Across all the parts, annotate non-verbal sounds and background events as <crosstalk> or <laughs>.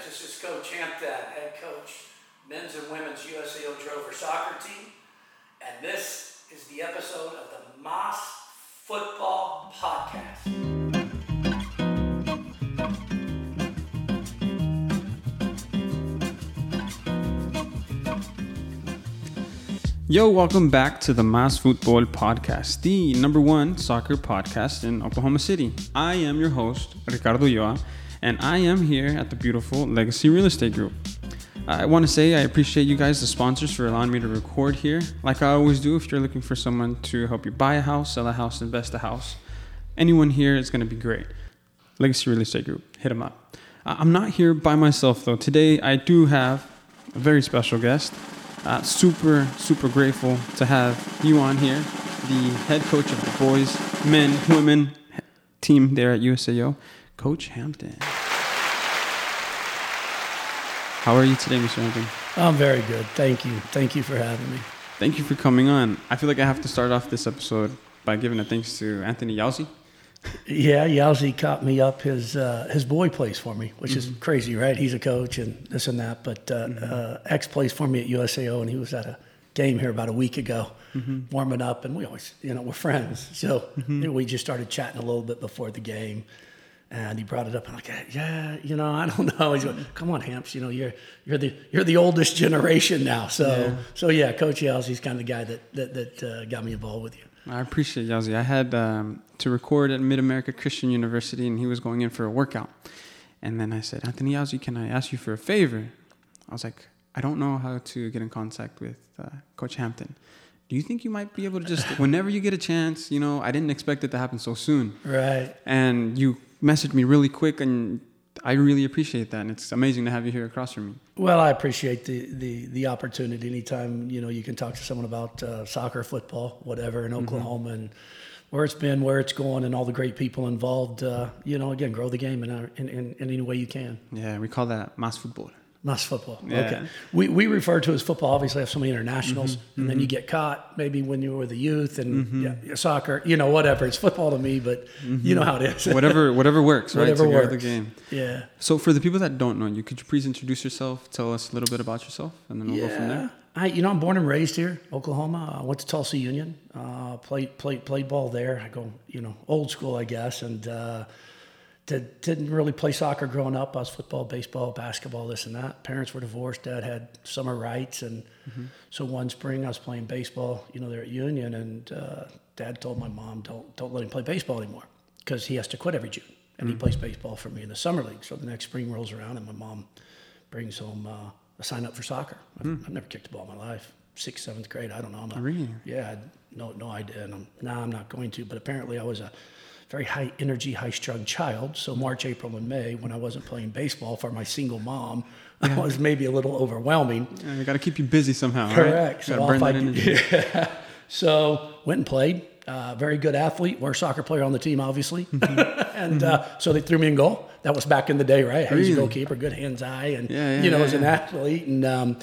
guys. This is Coach Hampton, head coach, men's and women's USAO Drover soccer team. And this is the episode of the Mas Futbol Podcast. Yo, welcome back to the Mas Futbol Podcast, the number one soccer podcast in Oklahoma City. I am your host, Ricardo Ulloa, and I am here at the beautiful Legacy Real Estate Group. I want to say I appreciate you guys, the sponsors, for allowing me to record here. Like I always do, if you're looking for someone to help you buy a house, sell a house, invest a house, anyone here is going to be great. Legacy Real Estate Group, hit them up. I'm not here by myself though. Today I do have a very special guest. Uh, super, super grateful to have you on here, the head coach of the boys, men, women team there at USAO, Coach Hampton. How are you today, Mr. Hampton? I'm very good. Thank you. Thank you for having me. Thank you for coming on. I feel like I have to start off this episode by giving a thanks to Anthony Yauzi. Yeah, Yauzi caught me up. His uh, his boy plays for me, which mm-hmm. is crazy, right? He's a coach and this and that. But uh, mm-hmm. uh, X plays for me at USAO, and he was at a game here about a week ago, mm-hmm. warming up, and we always, you know, we're friends. So mm-hmm. we just started chatting a little bit before the game. And he brought it up, and I'm like, yeah, you know, I don't <laughs> know. He's going, come on, Hamps, you know, you're you're the you're the oldest generation now. So yeah. so yeah, Coach Yauzi's kind of the guy that that, that uh, got me involved with you. I appreciate Yauzi. I had um, to record at Mid America Christian University, and he was going in for a workout. And then I said, Anthony Yauzi, can I ask you for a favor? I was like, I don't know how to get in contact with uh, Coach Hampton. Do you think you might be able to just, <laughs> whenever you get a chance, you know, I didn't expect it to happen so soon. Right. And you messaged me really quick, and I really appreciate that, and it's amazing to have you here across from me. Well, I appreciate the the, the opportunity. Anytime you know you can talk to someone about uh, soccer, football, whatever in mm-hmm. Oklahoma, mm-hmm. and where it's been, where it's going, and all the great people involved. Uh, you know, again, grow the game in, in, in, in, any way you can. Yeah, we call that Mas Futbol. Mas Futbol. Yeah. Okay. We, we refer to as football. Obviously, have so many internationals, mm-hmm. and mm-hmm. then you get caught maybe when you were the youth and mm-hmm. yeah, soccer. You know, whatever. It's football to me, but mm-hmm. you know how it is. <laughs> whatever, whatever works, right? Whatever works. the game. Yeah. So, for the people that don't know you, could you please introduce yourself? Tell us a little bit about yourself, and then we'll yeah. go from there. I, you know, I'm born and raised here, Oklahoma. I went to Tulsa Union, uh, played played played ball there. I go, you know, old school, I guess, and. Uh, did, didn't really play soccer growing up. I was football, baseball, basketball, this and that. Parents were divorced. Dad had summer rights, and mm-hmm. so one spring I was playing baseball. You know, there at Union, and uh, Dad told my mom, "Don't don't let him play baseball anymore because he has to quit every June, and mm-hmm. he plays baseball for me in the summer league." So the next spring rolls around, and my mom brings home uh, a sign up for soccer. I've, mm. I've, never kicked a ball in my life. Sixth, seventh grade, I don't know. I'm a, really? Yeah, no no idea. And I'm, now I'm not going to, but apparently I was a very high energy, high strung child. So March, April, and May, when I wasn't playing baseball for my single mom, <laughs> yeah. was maybe a little overwhelming. Yeah, you got to keep you busy somehow. Correct. Right? So burn that energy. Yeah. <laughs> So went and played. Uh, very good athlete. We're a soccer player on the team, obviously. Mm-hmm. <laughs> and mm-hmm. Uh, so they threw me in goal. That was back in the day, right? I was a goalkeeper, good hands eye, and yeah, you know, yeah, as an athlete. And um,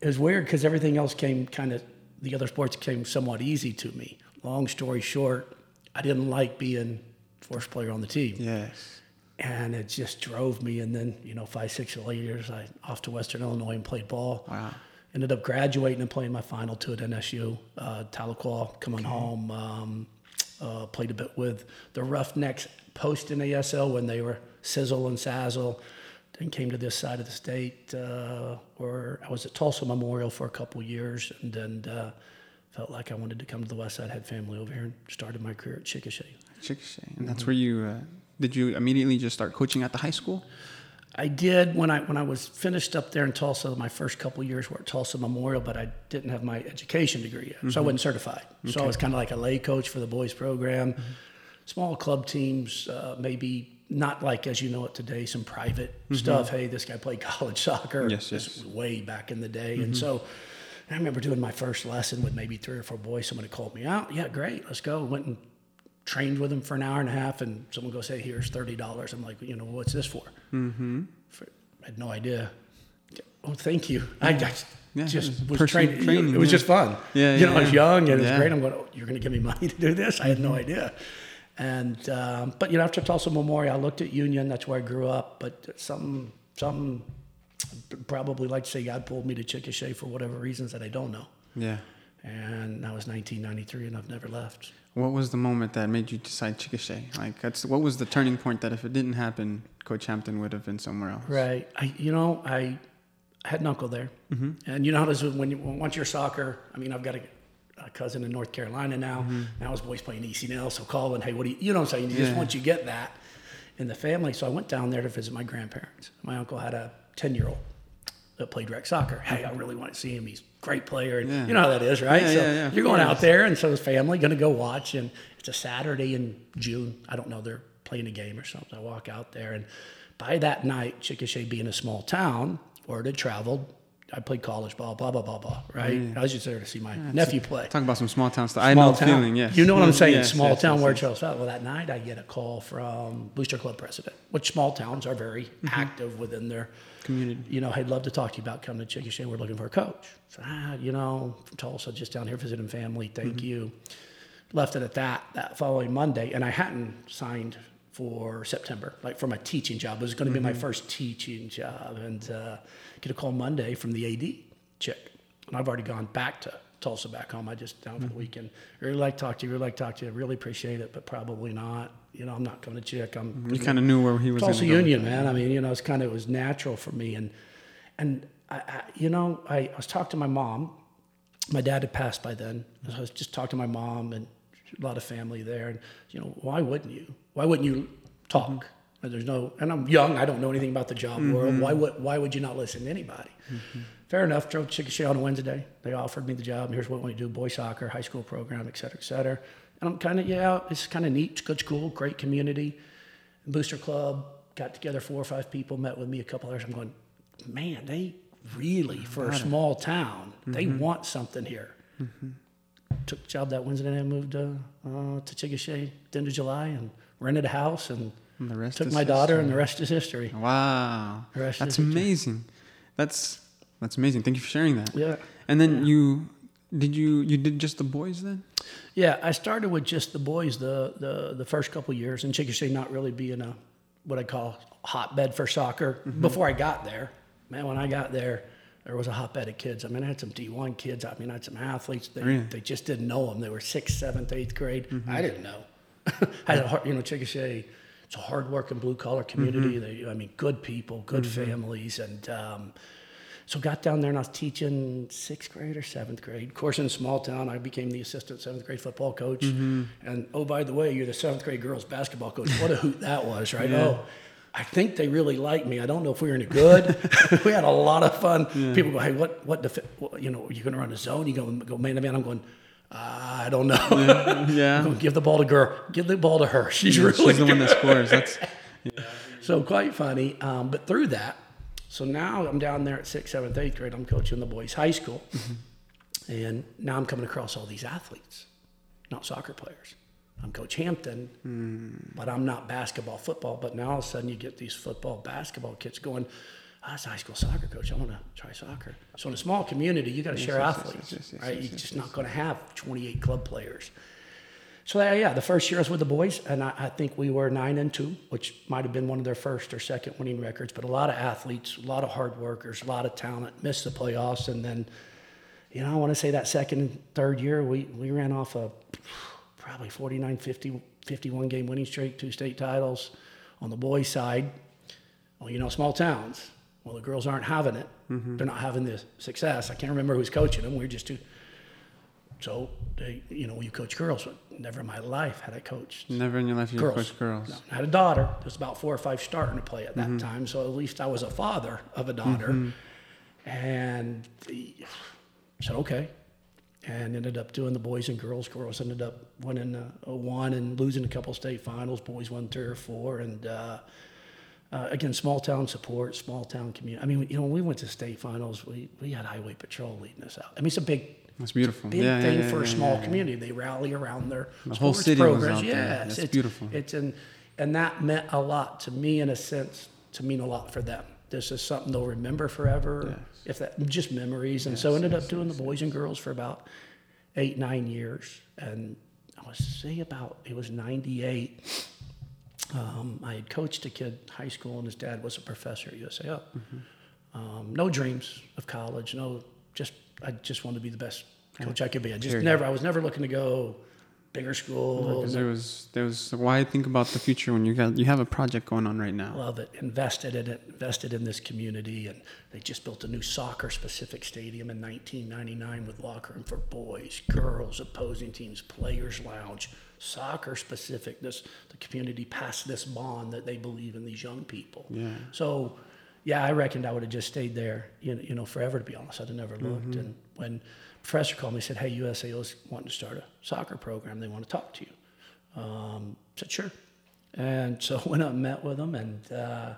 it was weird because everything else came kind of. The other sports came somewhat easy to me. Long story short, I didn't like being first player on the team. Yes. And it just drove me. And then, you know, five, six, eight years, I off to Western Illinois and played ball. Wow. Ended up graduating and playing my final two at NSU, uh, Tahlequah, coming okay. home. Um, uh, played a bit with the Roughnecks post in ASL when they were sizzle and sazzle. Then came to this side of the state uh, where I was at Tulsa Memorial for a couple years and then uh, felt like I wanted to come to the West Side, had family over here, and started my career at Chickasha. Chickasha, and that's mm-hmm. where you uh, did you immediately just start coaching at the high school? I did when I when I was finished up there in Tulsa. My first couple years were at Tulsa Memorial, but I didn't have my education degree yet, mm-hmm. so I mm-hmm. wasn't certified. Okay. So I was kind of like a lay coach for the boys program. Mm-hmm. Small club teams, uh, maybe not like as you know it today, some private mm-hmm. stuff. Hey, this guy played <laughs> college soccer. Yes, yes. way back in the day, and mm-hmm. so. I remember doing my first lesson with maybe three or four boys. Somebody called me out. Yeah, great, let's go. Went and trained with them for an hour and a half, and someone goes, "Hey, here's thirty dollars." I'm like, you know, what's this for? Mm-hmm. for? I had no idea. Oh, thank you. I just, yeah, just was trained. Training, it was yeah. just fun. Yeah, you know, I was young and it was great. I'm going, oh, you're going to give me <laughs> money to do this? I had no idea. And um, but you know, after Tulsa Memorial, I looked at Union. That's where I grew up. But something something probably like to say God pulled me to Chickasha for whatever reasons that I don't know. Yeah. And that was 1993, and I've never left. What was the moment that made you decide Chickasha? Like, that's what was the turning point that if it didn't happen, Coach Hampton would have been somewhere else? Right. I, you know, I had an uncle there, mm-hmm. and you know how it is when you once you're soccer. I mean, I've got a, a cousin in North Carolina now. Mm-hmm. Now his boy's playing ECNL, so calling, hey, what do you? You know what I'm saying? You just once you get that in the family. So I went down there to visit my grandparents. My uncle had a 10 year old that played rec soccer. Hey, I really want to see him. He's a great player. And Yeah. you know how that is, right? Yeah, so yeah, you're going out there, and so his family going to go watch. And it's a Saturday in June. I don't know. They're playing a game or something. I walk out there, and by that night, Chickasha being a small town, word had traveled. I played college ball, blah, blah, blah, blah, right? I was just there to see my nephew play. Talk about some small town stuff. I Small know the town. feeling, yes. You know what I'm saying? yes, small yes, town yes, where yes. Charles. Well, that night I get a call from Booster Club president, which small towns are very active within their Mm-hmm. Community. You know, I'd love to talk to you about coming to Chickasha. We're looking for a coach. So, ah, you know, from Tulsa, just down here visiting family. Thank Mm-hmm. you. Left it at that that following Monday, and I hadn't signed for September, like for my teaching job. It was going to be Mm-hmm. my first teaching job, and uh, get a call Monday from the AD chick, and I've already gone back to Tulsa, back home. I just down for Mm-hmm. the weekend. Really like to talk to you. Really like to talk to you. Really appreciate it, but probably not. You know, I'm not coming to chick. I'm You kind of knew where he was. Tulsa Union, man. I mean, you know, it's kind of it was natural for me, and and I, I you know, I, I was talking to my mom. My dad had passed by then. I was just talking to my mom and a lot of family there, and you know, why wouldn't you? Why wouldn't you talk? Mm-hmm. And There's no, and I'm young. I don't know anything about the job world. Why would why would you not listen to anybody? Mm-hmm. Fair enough. Drove to Chickasha on a Wednesday. They offered me the job. Here's what we do: boy soccer, high school program, et cetera, et cetera. And I'm kind of yeah, it's kind of neat. It's good school, great community. Booster Club got together four or five people, met with me a couple hours. I'm going, man, they really for a small town, they want something here. Took the job that Wednesday night, moved uh, uh, to Chickasha at the end of July, and rented a house and And the rest took my daughter, history. and the rest is history. Wow, The rest that's is history. amazing. That's that's amazing. Thank you for sharing that. Yeah. And then you did you you did just the boys then? Yeah, I started with just the boys the the, the first couple years, and Chickasha not really being a what I call hotbed for soccer. Mm-hmm. Before I got there, man, when I got there, there was a hotbed of kids. I mean, I had some D1 kids. I mean, I had some athletes. They, Really? they just didn't know them. They were sixth, seventh, eighth grade. Mm-hmm. I didn't know. I <laughs> had a hard, you know, Chickasha. It's a hard-working blue-collar community. Mm-hmm. They, I mean, good people, good families, and. Um, so got down there and I was teaching sixth grade or seventh grade. Of course, in a small town, I became the assistant seventh grade football coach. And oh, by the way, you're the seventh grade girls basketball coach. What a hoot that was, right? Oh, I think they really liked me. I don't know if we were any good. <laughs> we had a lot of fun. People go, hey, what, what, what you know, are you going to run a zone? You go, go man to man. I'm going, uh, I don't know. Yeah. <laughs> I'm give the ball to girl. Give the ball to her. She's really She's the one that scores. That's <laughs> so quite funny. Um, but through that, so now I'm down there at sixth, seventh, eighth grade. I'm coaching the boys' high school, and now I'm coming across all these athletes, not soccer players. I'm Coach Hampton, but I'm not basketball, football. But now all of a sudden you get these football, basketball kids going. "Ah, I was a high school soccer coach. I want to try soccer. So in a small community, you got to share yes, yes, athletes, yes, yes, right? yes, You're yes, just not going to have 28 club players. So yeah, yeah, the first year I was with the boys, and I, I think we were nine and two, which might have been one of their first or second winning records. But a lot of athletes, a lot of hard workers, a lot of talent, missed the playoffs, and then, you know, I want to say that second and third year we we ran off a probably 49, 50, 51 game winning streak, two state titles on the boys' side. Well, you know, small towns. Well, the girls aren't having it. Mm-hmm. They're not having the success. I can't remember who's coaching them. We are just too. So they, you know, you coach girls. But never in my life had I coached never in your life you girls. coached girls. No, I had a daughter. There was about four or five starting to play at that time. So at least I was a father of a daughter. And the, said, okay. And ended up doing the boys and girls. Girls ended up winning uh, a one and losing a couple state finals. Boys won three or four. And uh, uh, again, small town support, small town community. I mean, you know, when we went to state finals, we, we had Highway Patrol leading us out. I mean, it's a big That's beautiful. big yeah, yeah, thing yeah, for a small yeah, yeah. community. They rally around their The whole sports city was programs. out there. That's it's beautiful. It's an, and that meant a lot to me in a sense to mean a lot for them. This is something they'll remember forever. Yes. If that just memories, and so ended up doing the boys and girls for about eight nine years, and I was say about it was ninety eight. Um, I had coached a kid high school, and his dad was a professor at USAO. Um, no dreams of college. No, just I just wanted to be the best coach I could be. I just Period. never. I was never looking to go bigger school. Because there was there was why I think about the future when you got you have a project going on right now. Love it. Invested in it. Invested in this community, and they just built a new soccer-specific stadium in 1999 with locker room for boys, girls, opposing teams, players' lounge, soccer-specific. This the community passed this bond that they believe in these young people. Yeah. So, yeah, I reckoned I would have just stayed there, you know, you know, forever. To be honest, I'd have never looked. Mm-hmm. And when professor called me, and said, "Hey, USAO's wanting to start a soccer program. They want to talk to you." Um, I said, "Sure." And so I <laughs> went up and met with them, and uh,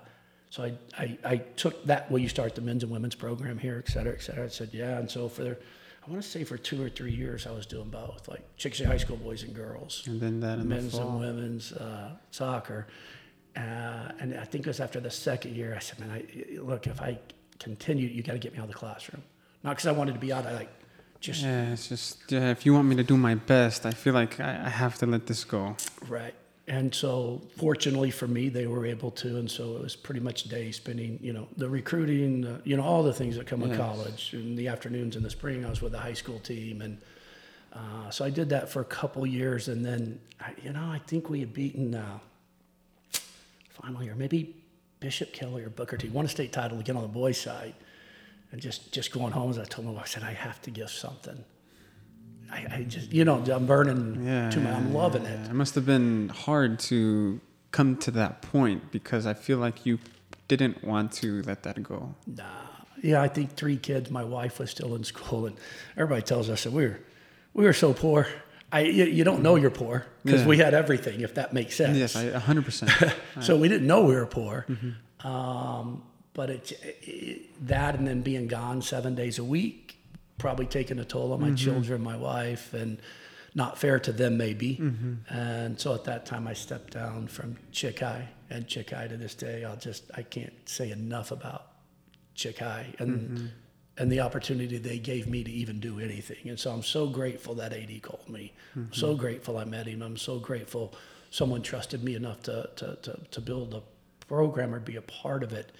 so I, I I took that. Will you start the men's and women's program here, et cetera, et cetera? I said, "Yeah." And so for the, I want to say for two or three years, I was doing both, like Chickasha High School boys and girls And then that in the men's and women's uh, soccer. Uh, and I think it was after the second year, I said, man, I, look, if I continue, you got to get me out of the classroom. Not because I wanted to be out. I like just, Yeah, it's just yeah. If you want me to do my best, I feel like I, I have to let this go. right. And so fortunately for me, they were able to. And so it was pretty much day spending, you know, the recruiting, uh, you know, all the things that come with college. In the afternoons in the spring, I was with the high school team. And uh, so I did that for a couple years. And then, I, you know, I think we had beaten uh, final year, maybe Bishop Kelley or Booker T, won a state title again on the boys' side. And just, just going home, as I told them, I said, I have to give something. I, I just, you know, I'm burning Yeah, to my, I'm yeah, loving yeah. it. It must have been hard to come to that point because I feel like you didn't want to let that go. Nah. Yeah, I think three kids. My wife was still in school, and everybody tells us that we were, we were so poor. I, you, you don't know you're poor because Yeah. we had everything, if that makes sense. Yes, 100. percent <laughs> so we didn't know we were poor. Mm-hmm. Um, but it, it, that and then being gone seven days a week, probably taking a toll on my Mm-hmm. children, my wife, and not fair to them maybe. Mm-hmm. And so at that time, I stepped down from Chick High, and Chick High to this day, I'll just I can't say enough about Chick High and. Mm-hmm. And the opportunity they gave me to even do anything. And so I'm so grateful that AD called me. I'm so grateful I met him. I'm so grateful someone trusted me enough to, to, to, to build a program or be a part of it.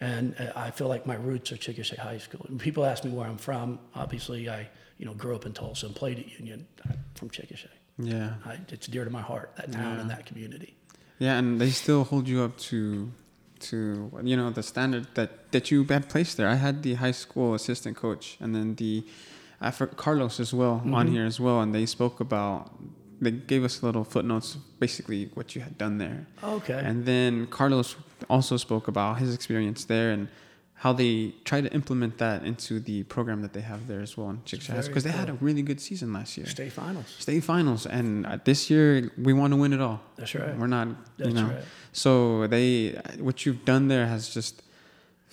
And uh, I feel like my roots are Chickasha High School. And people ask me where I'm from. Obviously, I you know grew up in Tulsa and played at Union. I'm from Chickasha. Yeah, I, it's dear to my heart, that town and that community. yeah, and they still hold you up to to you know the standard that that you had placed there. I had the high school assistant coach, and then the I for Carlos as well on mm-hmm. here as well, and they spoke about. They gave us little footnotes, basically what you had done there. Okay. And then Carlos also spoke about his experience there and how they try to implement that into the program that they have there as well in Chickasha because they had a really good season last year. State finals. State finals, and uh, this year we want to win it all. That's right. We're not, That's you know. right. So they, what you've done there has just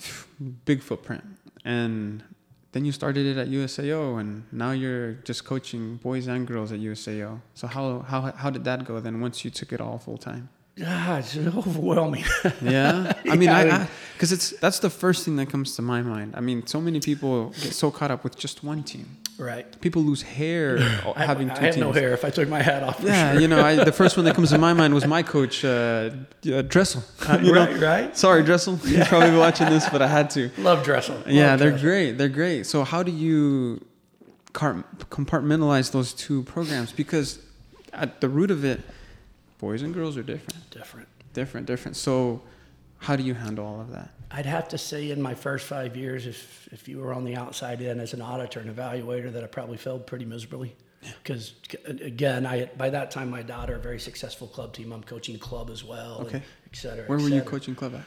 <sighs> big footprint, and then you started it at USAO, and now you're just coaching boys and girls at USAO. So how how how did that go then? Once you took it all full time? Ah, it's overwhelming. <laughs> Yeah, I mean, Yeah, I I because it's that's the first thing that comes to my mind. I mean, so many people get so caught up with just one team. right. People lose hair <laughs> I, having I two have teams. no hair if I took my hat off. For Yeah, sure. you know, I, the <laughs> first one that comes to my mind was my coach, uh, uh, Dressel. You know? right, right. Sorry, Dressel. You're probably watching this, but I had to. Love Dressel. Love Yeah, they're Dressel. great. They're great. So how do you compartmentalize those two programs? Because at the root of it, boys and girls are different, different. different, different. So how do you handle all of that? I'd have to say in my first five years, if, if you were on the outside in as an auditor and evaluator, that I probably failed pretty miserably. Because again, I by that time my daughter, a very successful club team, I'm coaching club as well, Okay. and et cetera. Where et were you coaching club at?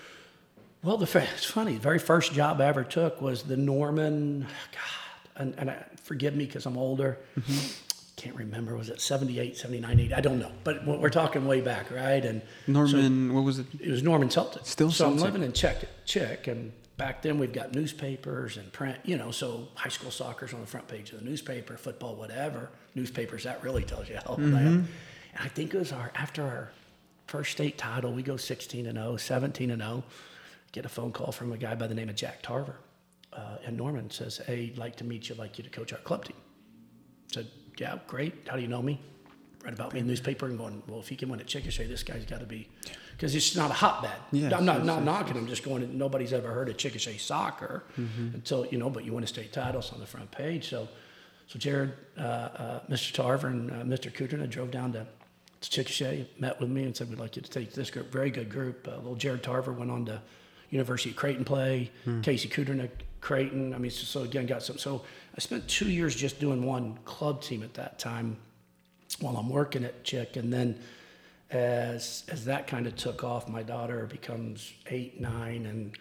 Well, the <laughs> it's funny. The very first job I ever took was the Norman. God, and, and I, forgive me because I'm older. Mm-hmm. Can't remember. Was it 78, 79, 80? I don't know. But we're talking way back, right? And Norman, what was it? it was Norman Celtic. Still so I'm Celtic. living in Chick, Chick, and back then we've got newspapers and print. You know, so high school soccer's on the front page of the newspaper, football, whatever. Newspapers that really tells you how old I am. Mm-hmm. And I think it was our after our first state title, we go 16 and 0, 17 and 0. Get a phone call from a guy by the name of Jack Tarver, uh, and Norman says, "Hey, I'd like to meet you. I'd like you to coach our club team." said, "Yeah, great. How do you know me?" read about me in the newspaper and going, well, if he can win at Chickasha, this guy's got to be, because it's not a hotbed. Yes, I'm not yes, not yes, knocking him, just going. Nobody's ever heard of Chickasha soccer until you know, but you win a state titles on the front page. So, so Jared, uh, uh, Mr. Tarver, and uh, Mr. Kudrin drove down to, to Chickasha, met with me, and said we'd like you to take this group. Very good group. Uh, little Jared Tarver went on to University of Creighton play. Casey Kudrin at Creighton. I mean, so, so again, got some. So I spent two years just doing one club team at that time while I'm working at Chick, and then as as that kind of took off, my daughter becomes eight, nine, and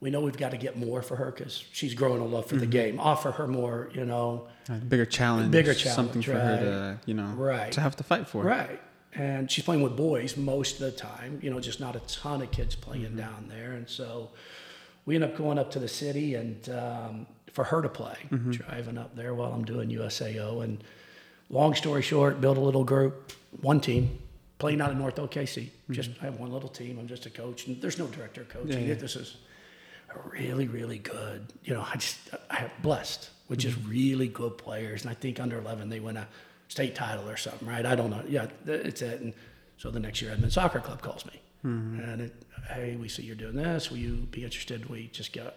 we know we've got to get more for her because she's growing a love for the game. Offer her more, you know, A bigger challenge. Bigger challenge, Something challenge, for her to, you know, Right. to have to fight for. right? And she's playing with boys most of the time, you know, just not a ton of kids playing down there, and so we end up going up to the city and um, for her to play, mm-hmm. driving up there while I'm doing USAO. And long story short, build a little group, one team, playing out of North OKC. Mm-hmm. Just I have one little team. I'm just a coach, and there's no director coaching. Yeah, yeah. This is a really, really good. You know, I just I have blessed with just mm-hmm. really good players, and I think under 11 they win a state title or something, right? I don't know. Yeah, it's it. And so the next year, Edmond Soccer Club calls me, and it, hey, we see you're doing this. Will you be interested? We just got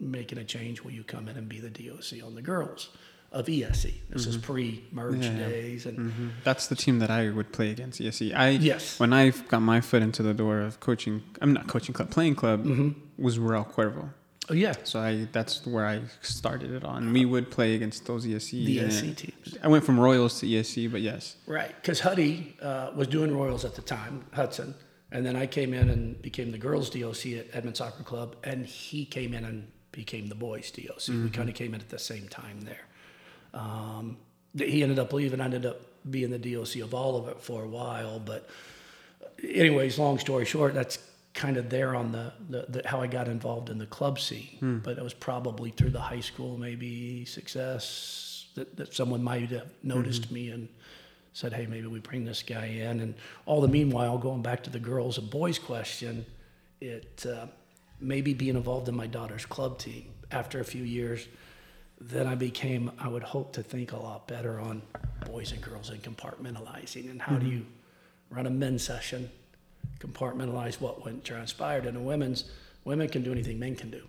making a change. Will you come in and be the DOC on the girls of ESC? This is pre-merge Yeah, days, and hmm That's the team that I would play against. ESC. I Yes. When I got my foot into the door of coaching, I'm not coaching club, playing club Mm-hmm. was Real Cuervo. oh yeah, So I that's where I started it on. We would play against those ESC. the ESC teams. I went from Royals to ESC, but yes. Right, because Huddy uh, was doing Royals at the time, Hudson, and then I came in and became the girls' DOC at Edmond Soccer Club, and he came in and became the boys' DOC. We kind of came in at the same time there. Um, he ended up leaving. I ended up being the DOC of all of it for a while, but anyways, long story short, that's kind of there on the, the, the how I got involved in the club scene. But it was probably through the high school, maybe success that, that someone might have noticed me and said, "Hey, maybe we bring this guy in." And all the meanwhile, going back to the girls and boys question, it uh, maybe being involved in my daughter's club team after a few years. Then I became, I would hope to think a lot better on boys and girls and compartmentalizing and how do mm-hmm. you run a men's session, compartmentalize what went transpired. And in women's, women can do anything men can do.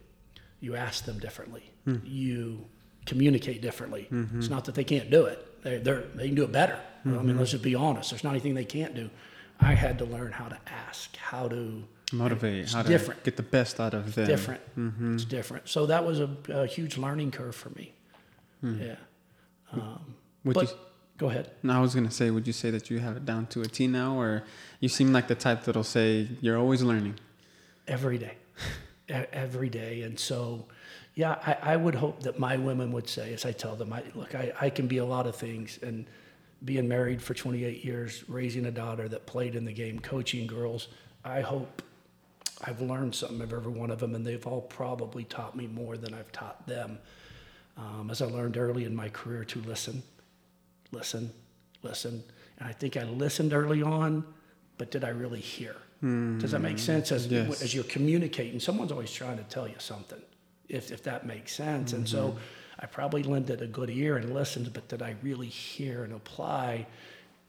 You ask them differently. Hmm. You communicate differently. Mm-hmm. It's not that they can't do it. They, they're, they can do it better. I mean, mm-hmm. let's just be honest. There's not anything they can't do. I had to learn how to ask, how to Motivate, It's how to different. get the best out of them. different. It's different. So that was a, a huge learning curve for me. Yeah. Um, Would but you, go ahead. no, I was gonna say, would you say that you have it down to a T now, or you seem like the type that'll say you're always learning? every day, <laughs> every day. And so, yeah, I, I would hope that my women would say, as I tell them, I, look, I, I can be a lot of things. And being married for 28 years, raising a daughter that played in the game, coaching girls, I hope I've learned something of every one of them, and they've all probably taught me more than I've taught them. Um, as I learned early in my career to listen, listen, listen. And I think I listened early on, but did I really hear? Does that make sense? As, Yes. as you're communicating, someone's always trying to tell you something, if, if that makes sense. And so I probably lended a good ear and listened, but did I really hear and apply?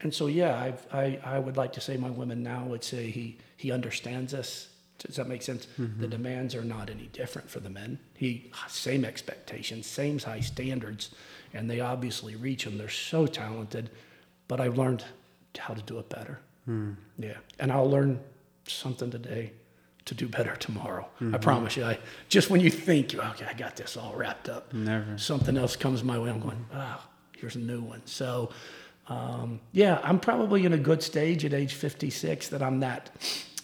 And so, yeah, I've, I, I would like to say my women now would say he, he understands us. Does that make sense? The mm-hmm. demands are not any different for the men. He same expectations, same high standards, and they obviously reach them. They're so talented, but I've learned how to do it better. Hmm. Yeah, and I'll learn something today to do better tomorrow. I mm-hmm. promise you. I just when you think, you okay, I got this all wrapped up, Never. something else comes my way. I'm going, oh, here's a new one. So, um, yeah, I'm probably in a good stage at age 56 that I'm that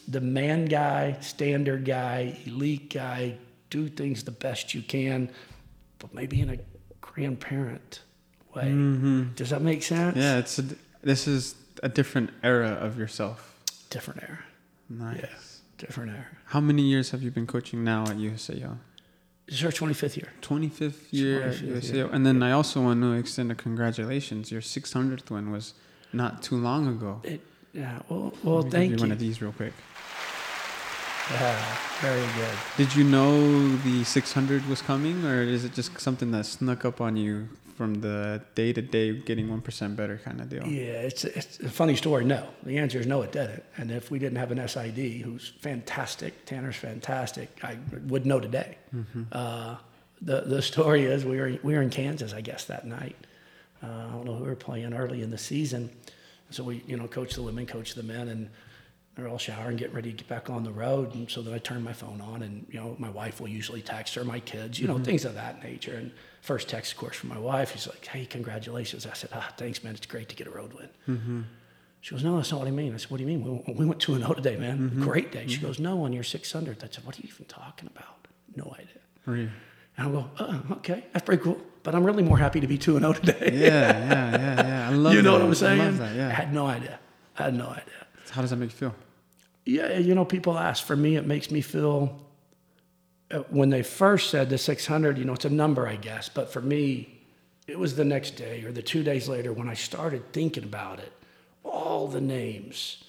demand guy, standard guy, elite guy, do things the best you can, but maybe in a grandparent way. Mm-hmm. Does that make sense? Yeah, it's a, this is a different era of yourself. Different era. Nice. Yeah, different era. How many years have you been coaching now at USAO? This is our 25th year. 25th year at USAO. year. And then I also want to extend a congratulations. Your 600th one was not too long ago. It, yeah, well, well Let me give thank you you. one of these real quick. Yeah, very good. Did you know the 600 was coming, or is it just something that snuck up on you from the day to day getting one percent better kind of deal. Yeah, it's, it's a funny story. No, the answer is no, it didn't. And if we didn't have an SID, who's fantastic, Tanner's fantastic, I would know today. Uh, the the story is we were we were in Kansas, I guess, that night. Uh, I don't know who we were playing early in the season, so we you know coach the women, coach the men, and they're all showering, getting ready to get back on the road. And so then I turn my phone on, and you know my wife will usually text her, my kids, you know mm-hmm. things of that nature. And first text, of course, from my wife, she's like, "Hey, congratulations!" I said, "Ah, thanks, man. It's great to get a road win." Mm-hmm. She goes, no, that's not what I mean. I said, what do you mean? We, we went 2 and 0 today, man. Mm-hmm. Great day. She goes, no, on your 600. I said, what are you even talking about? No idea. Really? And I go, oh, okay, that's pretty cool. But I'm really more happy to be 2 and 0 today. Yeah, yeah, yeah, yeah. I <laughs> love that. you know that. what I'm saying? That. I had no idea. I had no idea. How does that make you feel? Yeah, you know, people ask. For me, it makes me feel, uh, when they first said the 600, you know, it's a number, I guess. But for me, it was the next day or the two days later when I started thinking about it. All the names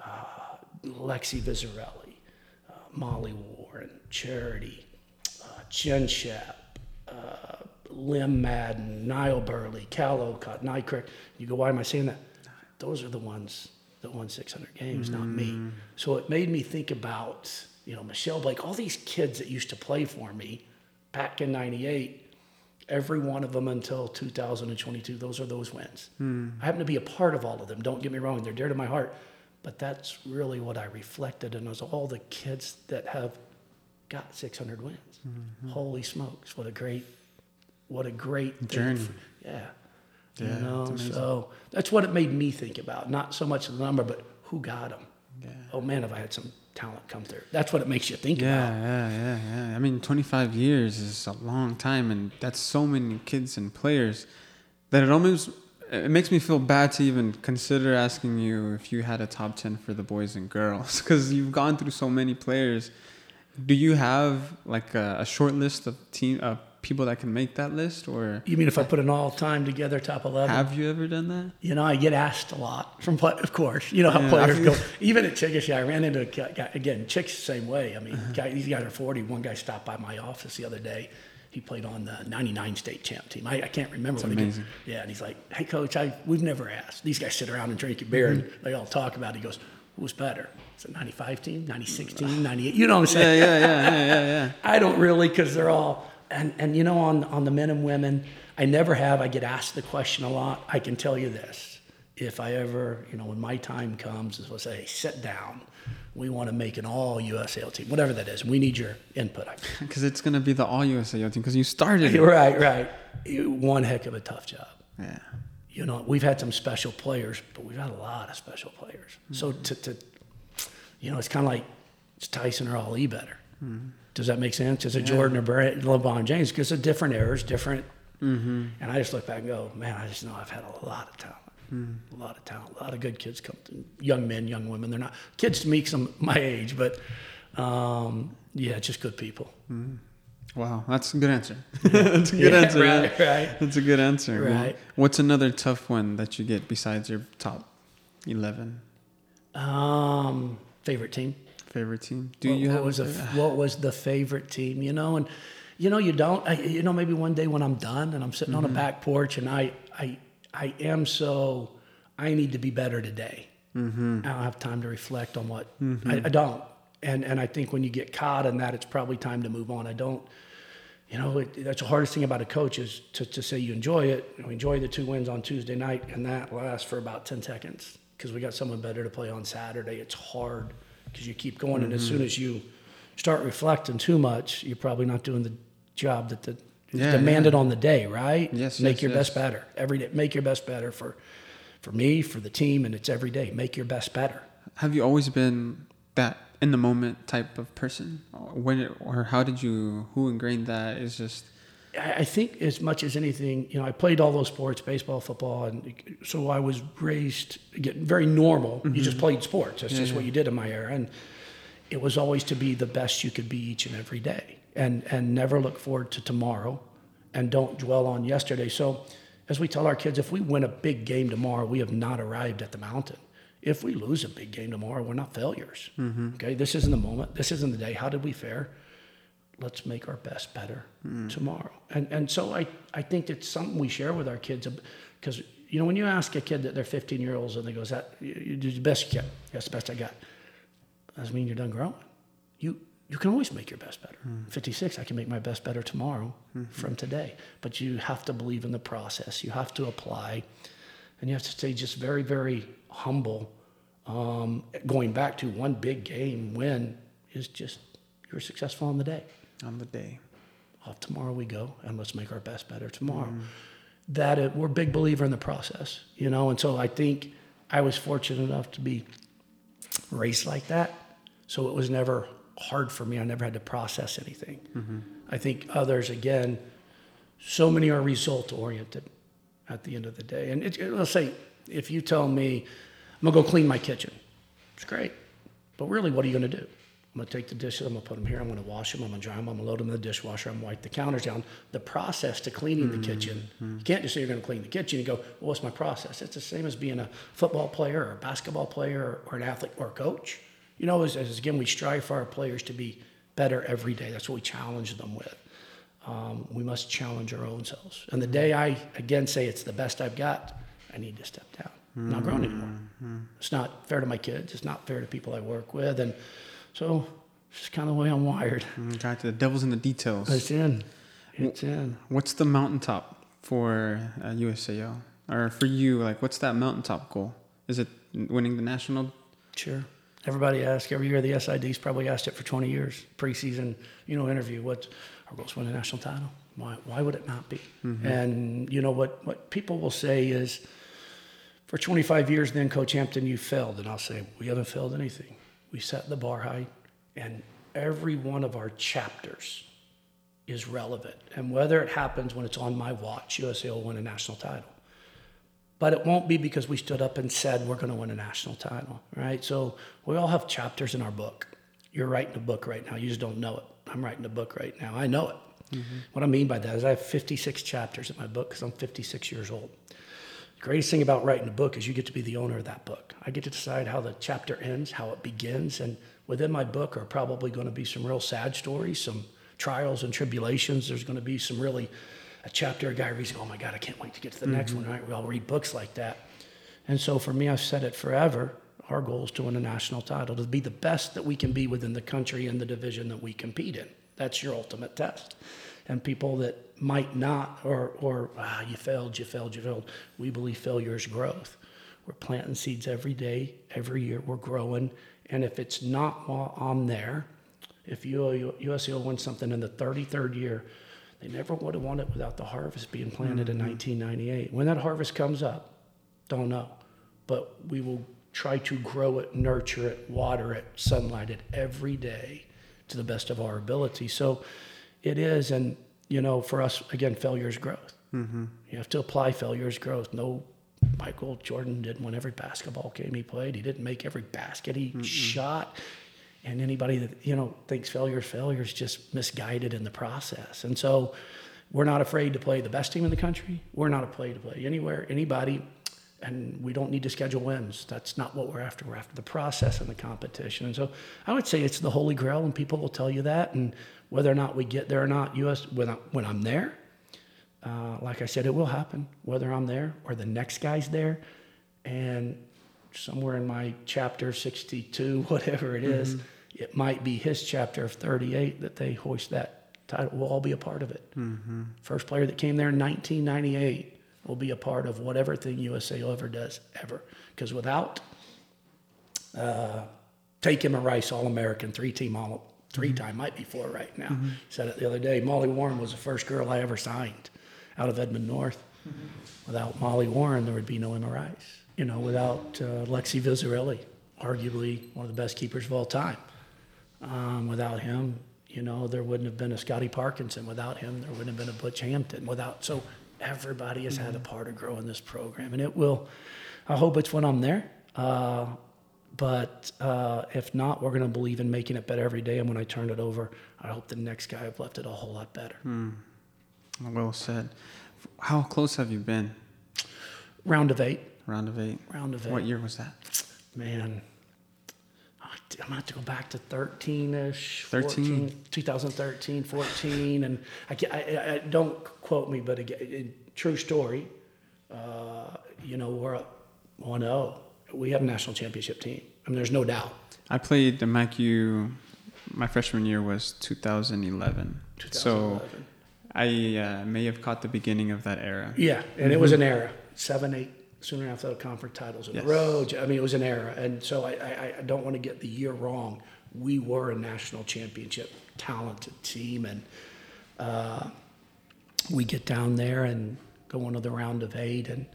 uh, Lexi Vizarelli, uh, Molly Warren, Charity, uh, Jen Shep, uh, Lim Madden, Niall Burley, Cal Olcott, Nycrack. You go, why am I saying that? Those are the ones that won 600 games, not me. Mm. So it made me think about, you know, Michelle Blake, all these kids that used to play for me back in 98 every one of them until 2022 those are those wins. Hmm. I happen to be a part of all of them don't get me wrong they're dear to my heart but that's really what i reflected and it was all the kids that have got 600 wins. Mm-hmm. Holy smokes what a great what a great Journey. for- yeah Yeah, you know so that's what it made me think about not so much the number but who got them Yeah. oh man have i had some talent come through that's what it makes you think Yeah, about yeah, yeah, yeah. I mean, 25 years is a long time, and that's so many kids and players that it almost it makes me feel bad to even consider asking you if you had a top 10 for the boys and girls <laughs> because you've gone through so many players. Do you have like a, a short list of team of people that can make that list, or you mean if i put an all-time together top 11 have you ever done that? You know, I get asked a lot from, play, of course. You know how Yeah, players <laughs> go. Even at Chickish, I ran into a guy, again Chicks the same way. I mean, Uh-huh. guy, these guys are forty. One guy stopped by my office the other day. He played on the '99 state champ team. I, I can't remember. what he- amazing. yeah, and he's like, "Hey, coach, I we've never asked. These guys sit around and drink a beer and Mm-hmm. they all talk about." it. He goes, "Who's better? Is it '95 team, '96 team, '98?" You know what I'm saying? Yeah, yeah, yeah, yeah, yeah, yeah. <laughs> I don't really because they're all and and you know on on the men and women, I never have. I get asked the question a lot. I can tell you this: if I ever, you know, when my time comes, is we'll say, sit down. We want to make an all USAO team, whatever that is. We need your input. Because <laughs> it's gonna be the all USAO team because you started. it. <laughs> right, right. One heck of a tough job. Yeah. You know, we've had some special players, but we've had a lot of special players. So mm-hmm. to, to you know, it's kind of like is Tyson or Ali better? Mm-hmm. Does that make sense? Is it Jordan or Brett, LeBron James? Because it's different eras, different. And I just look back and go, man, I just know I've had a lot of talent. A lot of talent, a lot of good kids come. Young men, young women. They're not kids to me, some my age, but um, yeah, just good people. Wow, that's a good answer. <laughs> that's a good Yeah, answer. yeah. right, right. That's a good answer. Well, Right. what's another tough one that you get besides your top eleven Um, favorite team? Favorite team? Do what, you what have was a what was the favorite team? You know, and you know you don't. I, you know, maybe one day when I'm done and I'm sitting on a back porch and I I I am so I need to be better today. Mm-hmm. I don't have time to reflect on what I, I don't. And and I think when you get caught in that, it's probably time to move on. I don't. You know, it, that's the hardest thing about a coach is to, to say you enjoy it. You know, enjoy the two wins on Tuesday night, and that lasts for about 10 seconds because we got someone better to play on Saturday. It's hard because you keep going, and as mm-hmm. soon as you start reflecting too much, you're probably not doing the job that the Yeah, demanded yeah. on the day, right? Yes, Make yes, your best yes. better every day. Make your best better for for me, for the team, and it's every day. Make your best better. Have you always been that in the moment type of person? When it, or how did you? Who ingrained that? Is just I think as much as anything, you know, I played all those sports, baseball, football, and so I was raised again very normal. You mm-hmm. just played sports. That's just what you did in my era, and it was always to be the best you could be each and every day, and and never look forward to tomorrow, and don't dwell on yesterday. So, as we tell our kids, if we win a big game tomorrow, we have not arrived at the mountain. If we lose a big game tomorrow, we're not failures. Mm-hmm. Okay, this isn't the moment. This isn't the day. How did we fare? Let's make our best better tomorrow. And and so I I think it's something we share with our kids because you know when you ask a kid that they're 15 year olds and they go, "Is that you, you did the best you can? That's the best I got." Doesn't mean you're done growing. You you can always make your best better. 56, I can make my best better tomorrow from today. But you have to believe in the process. You have to apply, and you have to stay just very very humble. Um, going back to one big game win is just you're successful on the day. On the day. Off tomorrow we go, and let's make our best better tomorrow. Mm. That it, we're a big believer in the process, you know, and so I think I was fortunate enough to be raised like that, so it was never hard for me. I never had to process anything. Mm-hmm. I think others, again, so many are result oriented at the end of the day. And it, it- let's say if you tell me I'm gonna go clean my kitchen, it's great, but really, what are you gonna do? I'm gonna take the dishes, I'm gonna put them here, I'm gonna wash them, I'm gonna dry them, I'm gonna load them in the dishwasher, I'm gonna wipe the counters down. The process to cleaning the kitchen, you can't just say you're gonna clean the kitchen. You go, well, what's my process? It's the same as being a football player or a basketball player or, or an athlete or a coach. You know, as, as again, we strive for our players to be better every day. That's what we challenge them with. Um, we must challenge our own selves. And the day I again say it's the best I've got, I need to step down. I'm not grown anymore. It's not fair to my kids. It's not fair to people I work with, and so it's just kind of the way I'm wired. Got to the devil's in the details. It's in. It's in. What's the mountaintop for uh, USAO? Or for you, like, what's that mountaintop goal? Is it winning the national? Sure. Everybody asks every year. The SID's probably asked it for 20 years. Preseason, you know, interview. What our goal? To win a national title? Why? Why would it not be? And you know what? What people will say is, for 25 years, then Coach Hampton, you failed, and I'll say we haven't failed anything. We set the bar high, and every one of our chapters is relevant. And whether it happens when it's on my watch, USA will win a national title but it won't be because we stood up and said we're going to win a national title, right? So we all have chapters in our book. You're writing a book right now. You just don't know it. I'm writing a book right now. I know it. Mm-hmm. What I mean by that is I have 56 chapters in my book because I'm 56 years old. The greatest thing about writing a book is you get to be the owner of that book. I get to decide how the chapter ends, how it begins, and within my book are probably going to be some real sad stories, some trials and tribulations. There's going to be some really a chapter a guy reads, oh my God, I can't wait to get to the next mm-hmm. one. Right? We all read books like that. And so for me, I've said it forever. Our goal is to win a national title, to be the best that we can be within the country and the division that we compete in. That's your ultimate test. And people that might not, or, or ah, you failed, you failed, you failed, we believe failure is growth. We're planting seeds every day, every year, we're growing. And if it's not while I'm there, if UO USCO wins something in the 33rd year, they never would have won it without the harvest being planted in 1998. When that harvest comes up, don't know. But we will try to grow it, nurture it, water it, sunlight it every day to the best of our ability. So it is, and you know, for us, again, failure is growth. Mm-hmm. You have to apply failure as growth. No, Michael Jordan didn't win every basketball game he played. He didn't make every basket he shot. And anybody that you know thinks failure is failure is just misguided in the process. And so, we're not afraid to play the best team in the country. We're not afraid to play anywhere, anybody, and we don't need to schedule wins. That's not what we're after. We're after the process and the competition. And so, I would say it's the holy grail, and people will tell you that. And whether or not we get there or not, U.S. when I, when I'm there, uh, like I said, it will happen, whether I'm there or the next guy's there. And somewhere in my chapter 62, <laughs> whatever it is, it might be his chapter of 38 that they hoist that title. We'll all be a part of it. First player that came there in 1998 will be a part of whatever thing USA ever does, ever. Because without uh, take him a Rice All American, three team All, 3 time, might be four right now. Said it the other day. Molly Warren was the first girl I ever signed out of Edmond North. Without Molly Warren, there would be no Emma Rice. You know, without uh, Lexi Vizarelli, arguably one of the best keepers of all time. Um, without him, you know, there wouldn't have been a Scotty Parkinson. Without him, there wouldn't have been a Butch Hampton. Without so everybody has had a part of growing this program, and it will. I hope it's when I'm there. Uh, but uh, if not, we're going to believe in making it better every day. And when I turn it over, I hope the next guy have left it a whole lot better. Well said. How close have you been? Round of eight. Round of eight. Round of eight. What year was that? Man, I'm gonna have to go back to 13ish, 13. 14, 2013, 14, and I, I, I- don't quote me, but again, true story. Uh, you know, we're up 1-0. We have a national championship team. I mean, there's no doubt. I played the MacU. My freshman year was 2011. So I uh, may have caught the beginning of that era. Yeah, and it was an era. Seven, eight, sooner after the conference titles in Yes. a row. I mean, it was an era, and so I, I, I don't want to get the year wrong. We were a national championship talented team, and uh, we get down there and go into the round of eight, and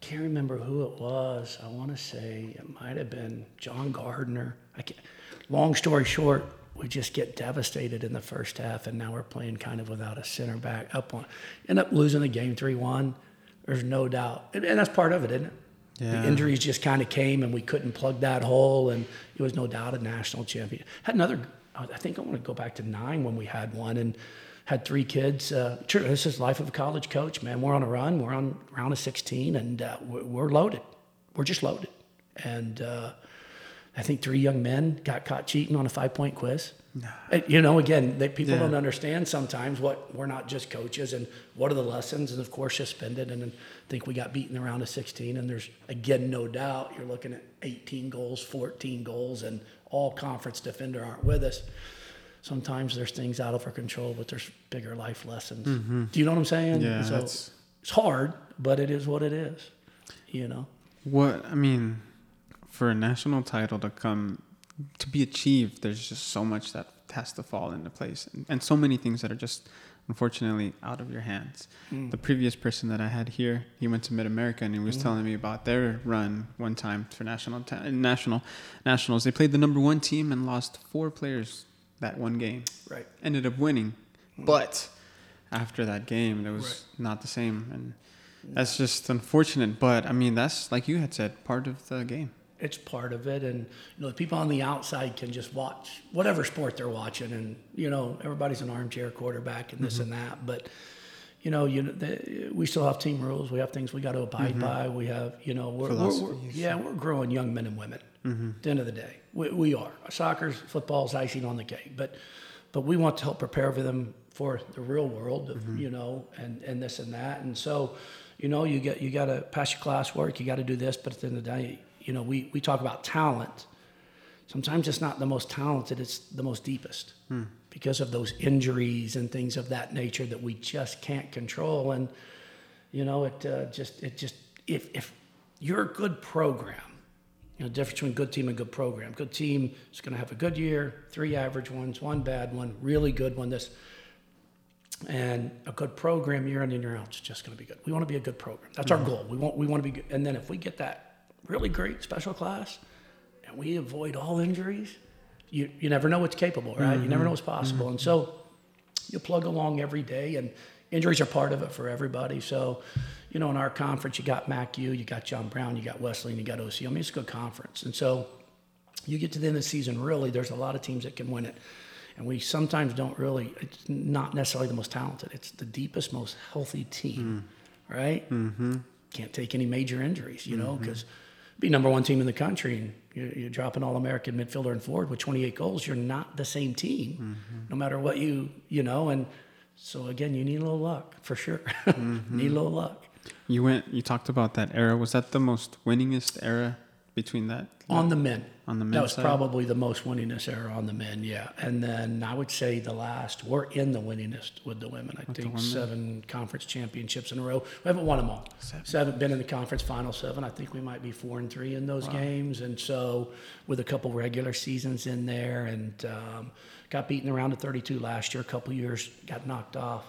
can't remember who it was. I want to say it might have been John Gardner. I can't, long story short, we just get devastated in the first half, and now we're playing kind of without a center back up on. End up losing the game three one. There's no doubt, and, and that's part of it, isn't it? Yeah. The injuries just kind of came, and we couldn't plug that hole, and it was no doubt a national champion. Had another. I think I want to go back to nine when we had one, and had three kids. Uh, true, this is life of a college coach, man. We're on a run. We're on round of 16, and uh, we're, we're loaded. We're just loaded. And uh, I think three young men got caught cheating on a five point quiz. You know, again, they, people Yeah. don't understand sometimes what we're not just coaches and what are the lessons, and of course, suspended. And then I think we got beaten around a 16. And there's, again, no doubt you're looking at 18 goals, 14 goals, and all conference defender aren't with us sometimes there's things out of our control, but there's bigger life lessons. Do you know what I'm saying? Mm-hmm. Yeah, So that's- it's hard, but it is what it is. You know. What I mean, for a national title to come to be achieved, there's just so much that has to fall into place, and, and so many things that are just unfortunately out of your hands. Mm. The previous person that I had here, he went to Mid America, and he was telling me about their run one time for national ta- national nationals. They played the number one team and lost four players that one game. Right. Ended up winning, but after that game, it was Right. not the same, and that's just unfortunate. But I mean, that's like you had said, part of the game. It's part of it, and you know, the people on the outside can just watch whatever sport they're watching, and you know, everybody's an armchair quarterback and Mm-hmm. this and that. But you know, you know, the, we still have team rules. We have things we got to abide mm-hmm. by. We have, you know, we're, we're, we're yeah, we're growing young men and women. Mm-hmm. At the end of the day, we, we are. Soccer's, football's icing on the cake, but but we want to help prepare for them for the real world, of, you know, and and this and that. And so, you know, you get you got to pass your classwork. You got to do this, but at the end of the day, you know, we we talk about talent. Sometimes it's not the most talented it's the most deepest because of those injuries and things of that nature that we just can't control. And you know it uh, just it just if if you're a good program you know the difference between good team and good program. Good team is going to have a good year three average ones one bad one really good one. This and a good program year in and year out is just going to be good. We want to be a good program. That's our goal. We want we want to be good. And then if we get that really great special class and we avoid all injuries, you, you never know what's capable, right? You never mm-hmm. know what's possible. Mm-hmm. And so you plug along every day, and injuries are part of it for everybody. So, you know, in our conference, you got MacU, you got John Brown, you got Wesley, and you got OC. I mean, it's a good conference. And so you get to the end of the season, really, there's a lot of teams that can win it. And we sometimes don't really, it's not necessarily the most talented, it's the deepest, most healthy team, mm. right? Mm-hmm. Can't take any major injuries, you know, mm-hmm. because be number one team in the country and you're, you're dropping all American midfielder and forward with 28 goals, you're not the same team, mm-hmm. no matter what you, you know. And so, again, you need a little luck for sure. <laughs> need a mm-hmm. little luck. You went. You talked about that era. Was that the most winningest era between that? On the men. On the men. That was side? probably the most winningest era on the men, yeah. And then I would say the last, we're in the winningest with the women. I think women? seven conference championships in a row. We haven't won them all. Seven. been in the conference final seven. I think we might be four and three in those games. And so with a couple regular seasons in there and um, got beaten around at 32 last year, a couple years, got knocked off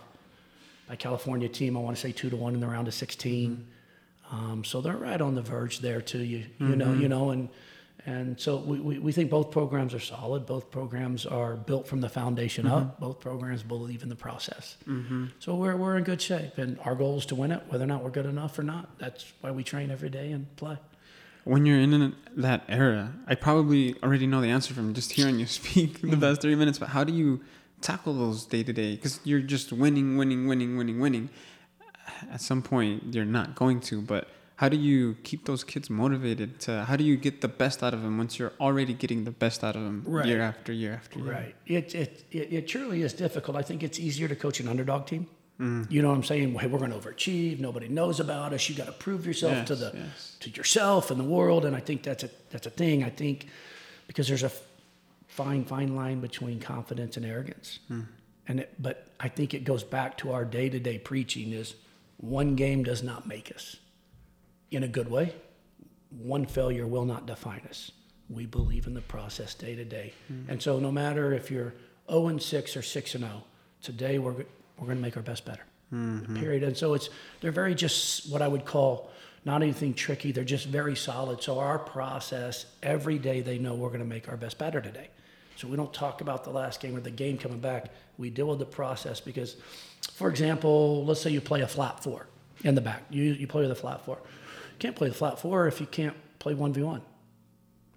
by California team. I want to say two to one in the round of 16. Um, so they're right on the verge there too. You you know mm-hmm. you know and and so we, we, we think both programs are solid. Both programs are built from the foundation up. Mm-hmm. Both programs believe in the process. Mm-hmm. So we're we're in good shape, and our goal is to win it, whether or not we're good enough or not. That's why we train every day and play. When you're in an- that era, I probably already know the answer from just hearing you <laughs> speak the past three minutes. But how do you tackle those day to day? Because you're just winning, winning, winning, winning, winning. At some point, you're not going to. But how do you keep those kids motivated to how do you get the best out of them once you're already getting the best out of them Right. year after year after year Right. It, it, it, it truly is difficult. I think it's easier to coach an underdog team. Mm. You know what I'm saying? Hey, we're going to overachieve. Nobody knows about us. You got to prove yourself to the yes. to yourself and the world. And I think that's a that's a thing. I think because there's a fine fine line between confidence and arrogance. Hmm. And it, but I think it goes back to our day to day preaching: is one game does not make us. In a good way, one failure will not define us. We believe in the process day to day. Hmm. And so no matter if you're 0 and 6 or 6 and 0, today we're, we're going to make our best better. Mm-hmm. Period. And so it's, they're very just what I would call not anything tricky. They're just very solid. So our process, every day they know we're going to make our best better today. So we don't talk about the last game or the game coming back. We deal with the process because, for example, let's say you play a flat four in the back. You, you play with a flat four. You can't play the flat four if you can't play 1v1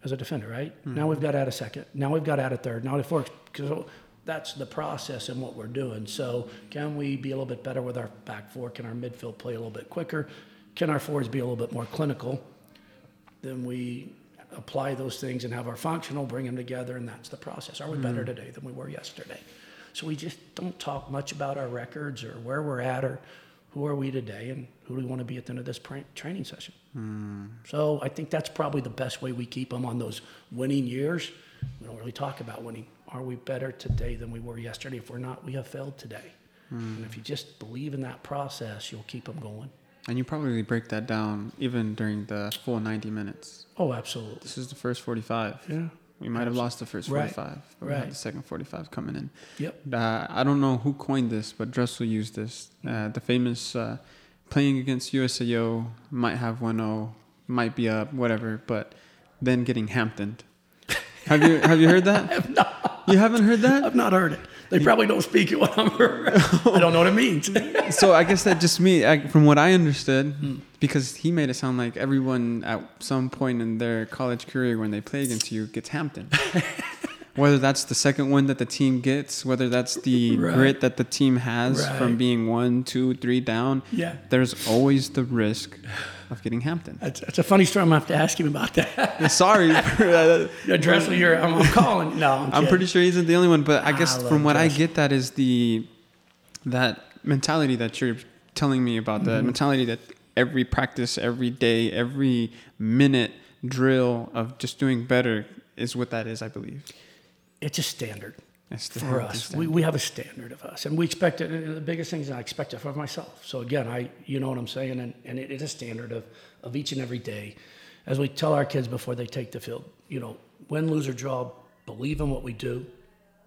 as a defender, right? Hmm. Now we've got to add a second. Now we've got to add a third. Now if we're, because that's the process and what we're doing. So can we be a little bit better with our back four? Can our midfield play a little bit quicker? Can our forwards be a little bit more clinical? Then we apply those things and have our functional, bring them together, and that's the process. Are we better hmm. today than we were yesterday? So we just don't talk much about our records or where we're at or who are we today and who do we want to be at the end of this training session. Hmm. So I think that's probably the best way we keep them on those winning years. We don't really talk about winning. Are we better today than we were yesterday? If we're not, we have failed today. Hmm. And if you just believe in that process, you'll keep them going. And you probably break that down even during the full 90 minutes Oh, absolutely. this is the first 45 Yeah. we might have lost the first Right, 45 but we had the second 45 coming in Yep. uh, I don't know who coined this, but Dressel used this. Uh, the famous uh, playing against USAO might have 1 0, might be up, whatever, but then getting Hamptoned. <laughs> Have you have you heard that? Have not. You haven't heard that? I've not heard it. They probably don't speak it when I'm. <laughs> I don't know what it means. <laughs> So I guess that just me, I, from what I understood, Hmm. because he made it sound like everyone at some point in their college career when they play against you gets Hampton. <laughs> whether that's the second one that the team gets, whether that's the Right. grit that the team has from being one, two, three down, Yeah. there's always the risk of getting Hampton. That's, that's a funny story. I'm going to have to ask him about that. <laughs> Sorry, uh, <laughs> you're, I'm, I'm calling. No, I'm, I'm pretty sure he's not the only one, but I guess I from what I get, that is the that mentality that you're telling me about. Mm-hmm. The mentality that every practice, every day, every minute drill of just doing better is what that is. I believe. It's a standard for us. We, standard. we have a standard of us, and we expect it. and The biggest thing is I expect it for myself. So again, I, you know what I'm saying, and, and it is a standard of, of each and every day. As we tell our kids before they take the field, you know, win, lose, or draw, believe in what we do,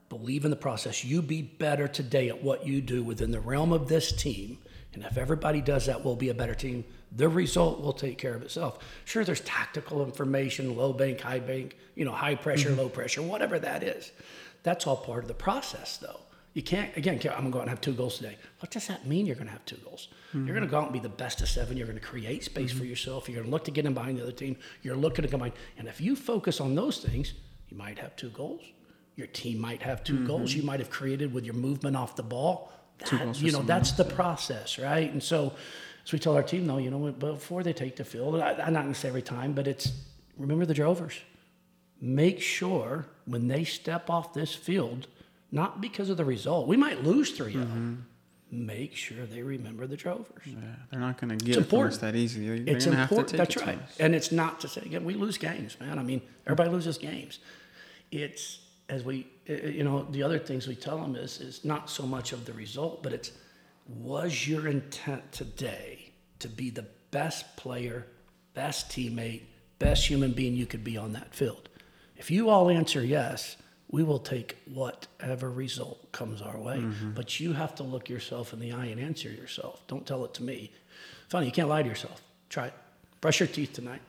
believe in the process. You be better today at what you do within the realm of this team. And if everybody does that, we'll be a better team. The result will take care of itself. Sure, there's tactical information, low bank, high bank, you know, high pressure, mm-hmm. low pressure, whatever that is. That's all part of the process, though. You can't, again, I'm going to go out and have two goals today. What does that mean you're going to have two goals? You're going to mm-hmm. go out and be the best of seven. You're going to create space for mm-hmm. yourself. You're going to look to get in behind the other team. You're looking to combine. And if you focus on those things, you might have two goals. Your team might have 2 goals you might have created with your movement off the ball. Two That- you know, someone that's the process, right? And so, so we tell our team, though, you know, before they take the field, I, I'm not going to say every time, but it's remember the drovers. Make sure when they step off this field, not because of the result, we might lose 3 of them. Mm-hmm. Make sure they remember the drovers. Yeah, they're not going to get it from important. that easy. They're, they're It's going have to important. take That's it right. us. And it's not to say again we lose games, man. I mean, everybody loses games. It's as we, uh, you know, the other things we tell them is is not so much of the result, but it's was your intent today to be the best player, best teammate, best human being you could be on that field. If you all answer yes, we will take whatever result comes our way. But you have to look yourself in the eye and answer yourself. Don't tell it to me. Funny, you can't lie to yourself. Try it. Brush your teeth tonight.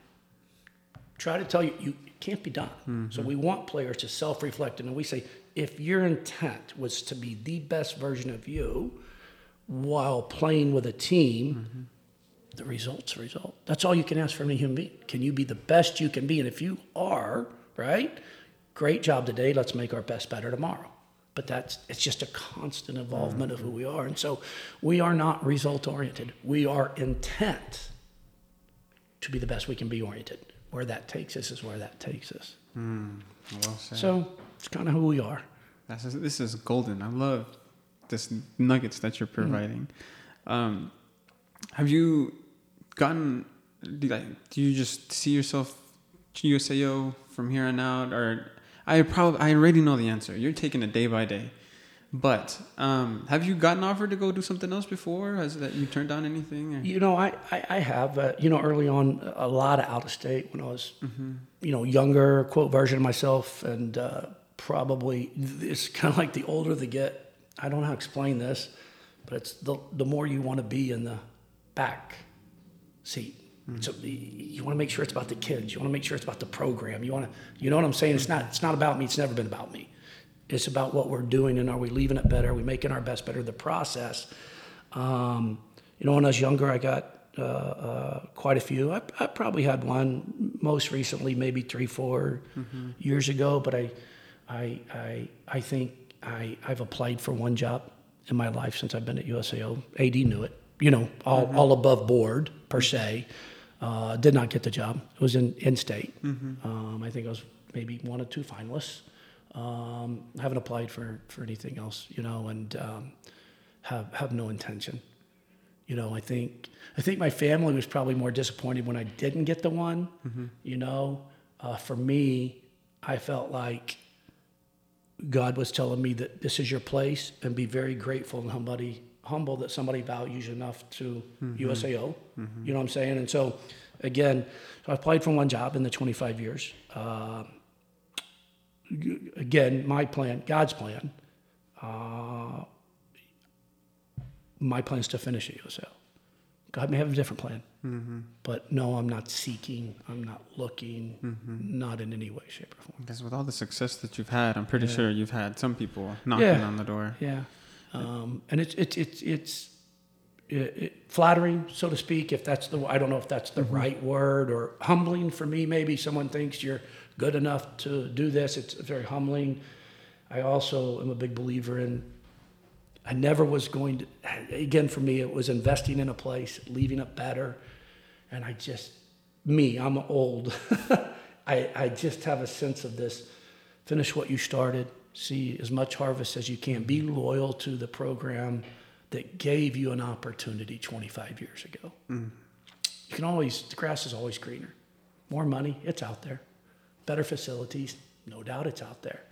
Try to tell you, you it can't be done. So we want players to self reflect. And we say, if your intent was to be the best version of you while playing with a team, the result's a result. That's all you can ask from a human being. Can you be the best you can be? And if you are, right, great job today. Let's make our best better tomorrow. But that's it's just a constant involvement of who we are. And so we are not result oriented. We are intent to be the best we can be oriented. Where that takes us is where that takes us. Mm, well. So it's kind of who we are. That's this is golden. I love this nuggets that you're providing. Mm. Um, have you gotten? Do, like, do you just see yourself USAO from here on out, or I probably I already know the answer. You're taking it day by day. But um, have you gotten offered to go do something else before? Has that you turned down anything? Or? You know, I I, I have. Uh, you know, early on, a lot of out of state when I was, mm-hmm. you know, younger, quote version of myself, and uh, probably it's kind of like the older they get. I don't know how to explain this, but it's the the more you want to be in the back seat. Mm-hmm. So you want to make sure it's about the kids. You want to make sure it's about the program. You want to, you know what I'm saying? It's not. It's not about me. It's never been about me. It's about what we're doing and are we leaving it better? Are we making our best better? The process. Um, you know, when I was younger, I got uh, uh, quite a few. I, I, probably had one most recently, maybe three, four mm-hmm. years ago. But I, I, I, I think I, I've applied for one job in my life since I've been at USAO. AD knew it. You know, all, mm-hmm. all above board per se. Uh, did not get the job. It was in in state. Mm-hmm. Um, I think I was maybe one or two finalists. Um, haven't applied for, for anything else, you know, and um, have have no intention. You know, I think I think my family was probably more disappointed when I didn't get the one. Mm-hmm. You know, uh, for me, I felt like God was telling me that this is your place, and be very grateful and somebody humble that somebody values you enough to mm-hmm. USAO. Mm-hmm. You know what I'm saying? And so, again, so I applied for one job in the 25 years. Uh, again, my plan, God's plan, uh, my plan is to finish at USL. God may have a different plan, mm-hmm. but no, I'm not seeking. I'm not looking. Mm-hmm. Not in any way, shape, or form. Because with all the success that you've had, I'm pretty yeah. sure you've had some people knocking yeah. on the door. Yeah, um, and it's it's it's it's it, it, flattering, so to speak. If that's the I don't know if that's the mm-hmm. right word or humbling for me. Maybe someone thinks you're good enough to do this. It's very humbling. I also am a big believer in, I never was going to, again, for me, it was investing in a place, leaving it better. And I just, me, I'm old. <laughs> I, I just have a sense of this finish what you started, see as much harvest as you can, be loyal to the program that gave you an opportunity 25 years ago. Mm. You can always, the grass is always greener. More money, it's out there better facilities, no doubt it's out there.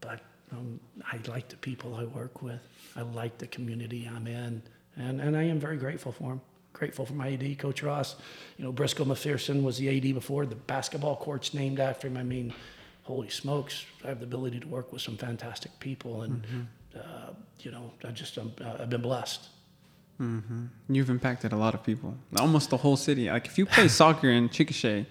But um, I like the people I work with. I like the community I'm in, and, and I am very grateful for them. Grateful for my AD, Coach Ross. You know, Briscoe McPherson was the AD before. The basketball court's named after him. I mean, holy smokes, I have the ability to work with some fantastic people, and mm-hmm. uh, you know, I just uh, I've been blessed. Mm-hmm. You've impacted a lot of people, almost the whole city. Like if you play <laughs> soccer in Chickasha,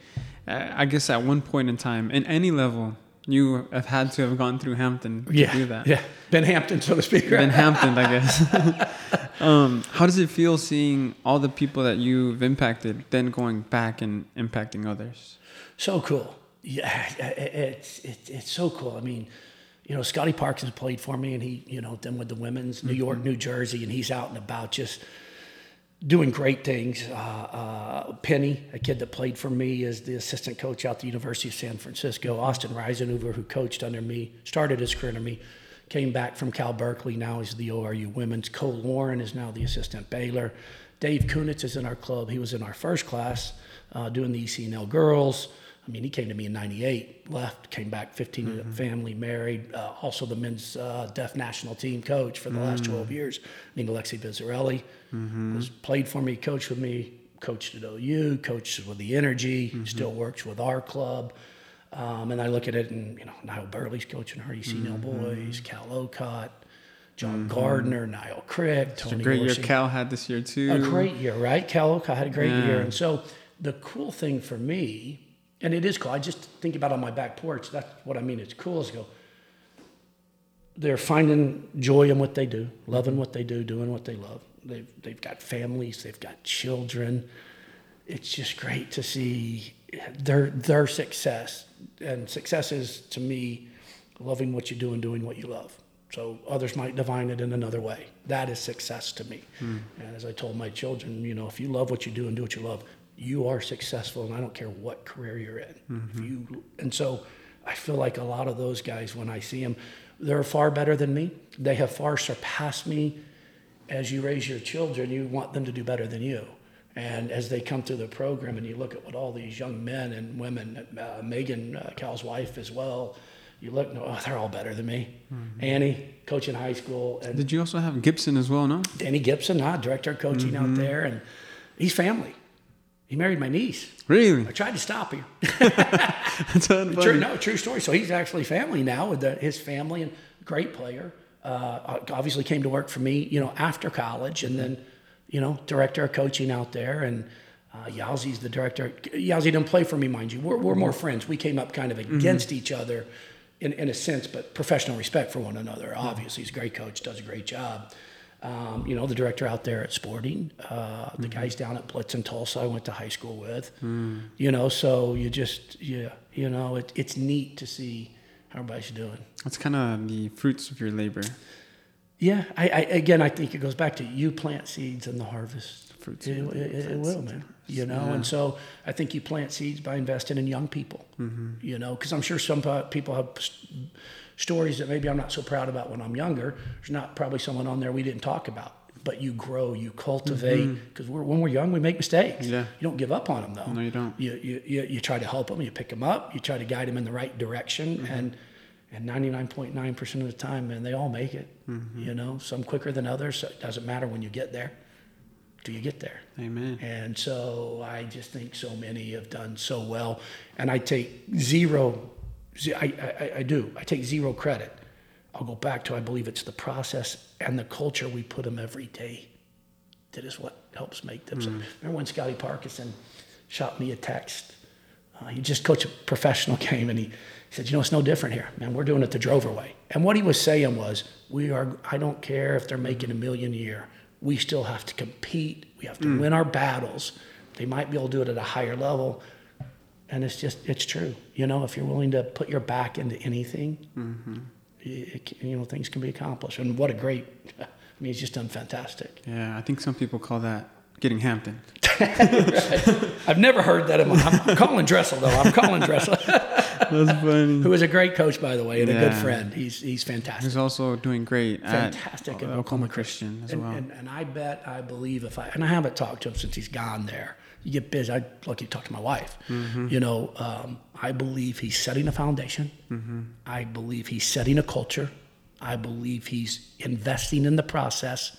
I guess at one point in time, in any level, you have had to have gone through Hampton to yeah, do that. Yeah, Ben Hampton, so to speak. Ben Hampton, I guess. <laughs> um, how does it feel seeing all the people that you've impacted, then going back and impacting others? So cool. Yeah, it's it's it's so cool. I mean, you know, Scotty Parks has played for me, and he, you know, then with the women's, New York, mm-hmm. New Jersey, and he's out and about just doing great things. Uh, uh, Penny, a kid that played for me, is the assistant coach out the University of San Francisco. Austin Reisenhuber, who coached under me, started his career under me, came back from Cal Berkeley. Now he's the ORU women's. Cole Lauren is now the assistant Baylor. Dave Kunitz is in our club. He was in our first class uh, doing the ECNL girls. I mean, he came to me in '98, left, came back, 15 mm-hmm. family, married. Uh, also, the men's uh, deaf national team coach for the mm-hmm. last 12 years. I mean, Alexi Bizzarelli mm-hmm. was played for me, coached with me, coached at OU, coached with the Energy, mm-hmm. still works with our club. Um, and I look at it, and you know, Niall Burley's coaching our ECNL mm-hmm. boys, Cal Ocott. John mm-hmm. Gardner, Niall Crick, Tony. It's a great year Cal had this year too. A great year, right? Cal Ocott had a great yeah. year, and so the cool thing for me and it is cool. I just think about on my back porch. That's what I mean. It's cool. Is go. They're finding joy in what they do, loving what they do, doing what they love. They've they've got families. They've got children. It's just great to see their their success. And success is to me loving what you do and doing what you love. So others might define it in another way. That is success to me. Mm. And as I told my children, you know, if you love what you do and do what you love, you are successful, and I don't care what career you're in. If you and so I feel like a lot of those guys when I see them, they're far better than me. They have far surpassed me. As you raise your children, you want them to do better than you. And as they come through the program, and you look at what all these young men and women, uh, Megan, uh, Cal's wife as well, you look, oh, they're all better than me. Annie, coaching high school, and Did you also have Gibson as well? No. Danny Gibson, huh, director of coaching out there, and he's family. He married my niece. Really? I tried to stop him. <laughs> That's True, no, true story. So he's actually family now with the, his family and great player. Uh, obviously came to work for me, you know, after college, and then, you know, director of coaching out there. And uh, Yowzy's the director. Yowzy didn't play for me, mind you. We're, we're more friends. We came up kind of against each other, in, in a sense, but professional respect for one another. Obviously, he's a great coach, does a great job. Um, you know, the director out there at Sporting, uh, the guys down at Blitz in Tulsa, I went to high school with. You know, so you just, yeah, you know, it, it's neat to see how everybody's doing. That's kind of the fruits of your labor. Yeah, I, I again, I think it goes back to you plant seeds and the harvest. Fruits It, of it, it, will, man. You know, Yeah. and so I think you plant seeds by investing in young people. You know, because I'm sure some people have stories that maybe I'm not so proud about when I'm younger. There's not probably someone on there we didn't talk about. But you grow, you cultivate, mm-hmm. because we're, when we're young, we make mistakes. Yeah. You don't give up on them, though. No, you don't. You, you, you, you try to help them, you pick them up, you try to guide them in the right direction, mm-hmm. and and 99.9% of the time, man, they all make it. Mm-hmm. You know, some quicker than others. So it doesn't matter when you get there. Do you get there? Amen. And so I just think so many have done so well, and I take zero. I, I, I do. I take zero credit. I'll go back to I believe it's the process and the culture we put them every day that is what helps make them. So, remember when Scotty Parkinson shot me a text? Uh, he just coached a professional <laughs> game, and he, he said, "You know, it's no different here, man. We're doing it the Drover way." And what he was saying was, "We are. I don't care if they're making a million a year. We still have to compete. We have to win our battles. They might be able to do it at a higher level." And it's just, it's true. You know, if you're willing to put your back into anything, mm-hmm. it, you know, things can be accomplished. And what a great, <laughs> I mean, he's just done fantastic. Yeah, I think some people call that getting Hampton. <laughs> I've never heard that. I'm, I'm calling Dressel, though. I'm calling Dressel, <laughs> That's funny. who is a great coach, by the way, and a good friend. He's, he's fantastic. He's also doing great fantastic at at Oklahoma Christian as and, well. And, and I bet, I believe if I, and I haven't talked to him since he's gone there. You get busy. I'd lucky to talk to my wife. Mm-hmm. You know, um, I believe he's setting a foundation. Mm-hmm. I believe he's setting a culture. I believe he's investing in the process.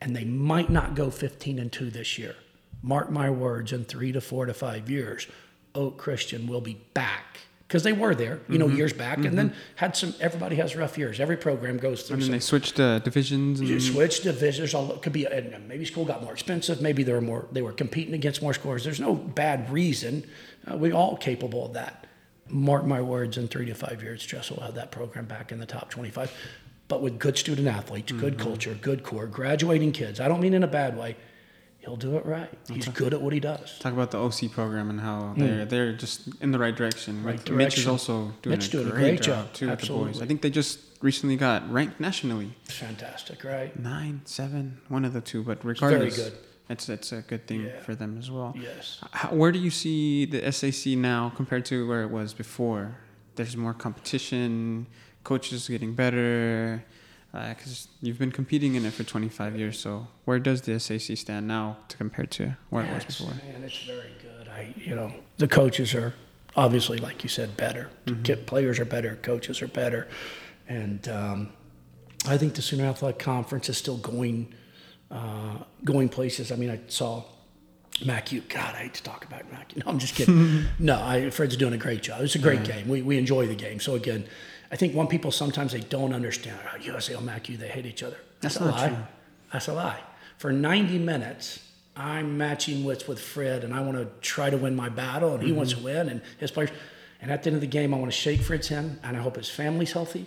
And they might not go 15 and 2 this year. Mark my words, in three to four to five years, Oak Christian will be back. Because they were there, you know, Mm-hmm. years back, and then had some. Everybody has rough years. Every program goes through and then some they switched uh, divisions. And, switched divisions. All could be, and maybe school got more expensive. Maybe they were more. They were competing against more scores. There's no bad reason. Uh, we all capable of that. Mark my words. In three to five years, Dressel will have that program back in the top 25. But with good student athletes, good culture, good core, graduating kids. I don't mean in a bad way. He'll do it right. He's good at what he does. Talk about the OC program and how mm. they're they're just in the right direction. Right Mitch is also doing, Mitch a, doing a great great job, job. too with the boys. Absolutely. I think they just recently got ranked nationally. It's fantastic, right? Nine, seven, one of the two. But regardless, very good. it's it's a good thing Yeah. for them as well. Yes. How, where do you see the SAC now compared to where it was before? There's more competition, coaches getting better. Because you've been competing in it for 25 years, so where does the SAC stand now to compare to where it was before? Man, it's very good. I, you know, the coaches are obviously, like you said, better. Ki- Players are better. Coaches are better, and um, I think the Sooner Athletic Conference is still going, uh, going places. I mean, I saw Mac U. God, I hate to talk about Mac No, I'm just kidding. <laughs> no, I, Fred's doing a great job. It's a great game. We, we enjoy the game. So again, I think one people sometimes they don't understand. Oh, USA or Mac U, they hate each other. That's, That's a lie. true. That's a lie. For 90 minutes, I'm matching wits with Fred, and I want to try to win my battle, and he wants to mm-hmm. win, and his players. And at the end of the game, I want to shake Fred's hand, and I hope his family's healthy.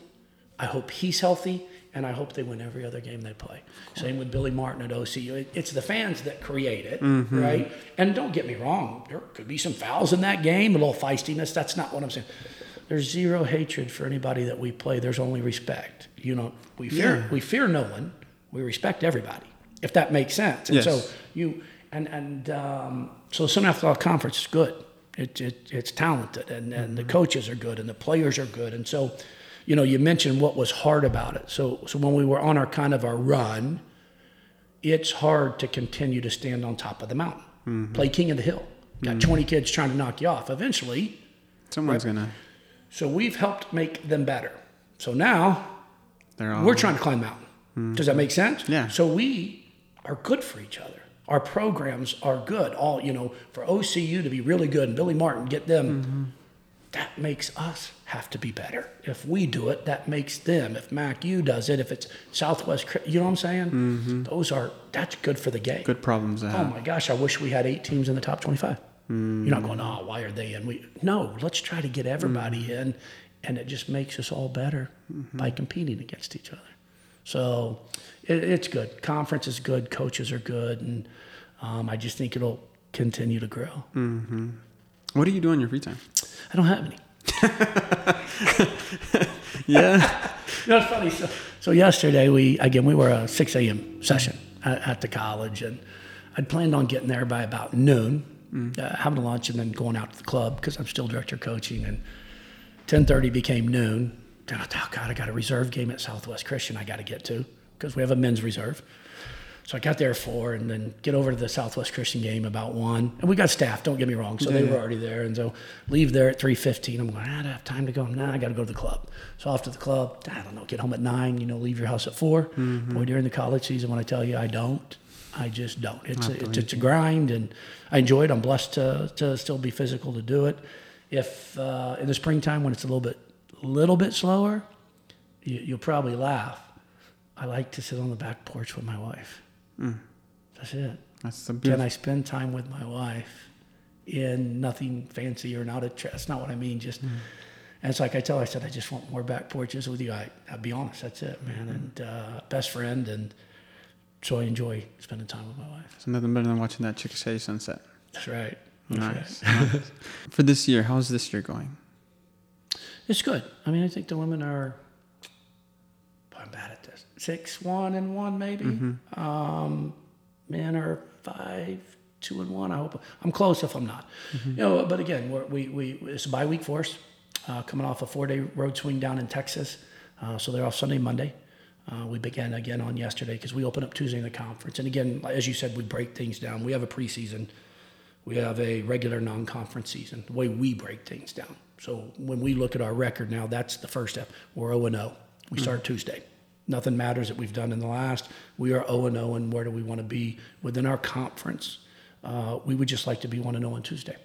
I hope he's healthy, and I hope they win every other game they play. Same with Billy Martin at OCU. It's the fans that create it, mm-hmm. right? And don't get me wrong, there could be some fouls in that game, a little feistiness. That's not what I'm saying. There's zero hatred for anybody that we play. There's only respect. You know, we fear Yeah. we fear no one. We respect everybody. If that makes sense. And Yes. so you And and um, so Sooner Athletic Conference is good. It, it it's talented, and and the mm-hmm. coaches are good, and the players are good, and so. You know, you mentioned what was hard about it. So, so when we were on our kind of our run, it's hard to continue to stand on top of the mountain, mm-hmm. play king of the hill. Got mm-hmm. 20 kids trying to knock you off. Eventually, Someone's gonna. So we've helped make them better. So now we're trying to climb the mountain. Does that make sense? Yeah. So we are good for each other. Our programs are good. All you know, for OCU to be really good and Billy Martin get them, that makes us have to be better. If we do it, that makes them. If MacU does it, if it's Southwest, you know what I'm saying? Mm-hmm. Those are that's good for the game. good problems to Oh have. my gosh, I wish we had eight teams in the top 25. You're not going, oh, why are they in? We no, let's try to get everybody mm-hmm. in, and it just makes us all better mm-hmm. by competing against each other. So it, it's good. Conference is good. Coaches are good, and um, I just think it'll continue to grow. Mm-hmm. What do you do in your free time? I don't have any. <laughs> Yeah. <laughs> It's funny. So, so yesterday we again we were a 6 a.m. session at, at the college, and I'd planned on getting there by about noon, uh, having a lunch, and then going out to the club because I'm still director of coaching. And 10:30 became noon. Then I thought, oh God, I got a reserve game at Southwest Christian I got to get to because we have a men's reserve. So I got there at four, and then get over to the Southwest Christian game about one. And we got staff. Don't get me wrong. So they were already there, and so leave there at three fifteen. I'm going. "Ah, I don't have time to go. Nah, I got to go to the club. So off to the club. I don't know. Get home at nine. You know, leave your house at 4 Boy, during the college season, when I tell you I don't, I just don't. It's a, it's, it's a grind, and I enjoy it. I'm blessed to to still be physical to do it. If uh, in the springtime when it's a little bit little bit slower, you, you'll probably laugh. I like to sit on the back porch with my wife. That's it. That's the Can. I spend time with my wife in nothing fancy or not a tra- That's not what I mean. Just and it's like I tell. her, I said I just want more back porches with you. I I'll be honest. That's it, man. And uh, best friend, and so I enjoy spending time with my wife. It's nothing better than watching that Chickasha sunset. That's right. That's Nice. <laughs> nice. For this year, how's this year going? It's good. I mean, I think the women are. I'm bad at this. Six, one, and one, maybe. Um, men are five, two, and one. I hope I'm close. If I'm not, you know. But again, we're, we we it's a bye week for us. Uh, coming off a four day road swing down in Texas, uh, so they're off Sunday, Monday. Uh, we began again on yesterday because we open up Tuesday in the conference. And again, as you said, we break things down. We have a preseason we have a regular non-conference season. The way we break things down. So when we look at our record now, that's the first step. We're 0 0. We start Tuesday. Nothing matters that we've done in the last. We are 0 0, and where do we want to be within our conference? Uh, we would just like to be 1 0 on Tuesday.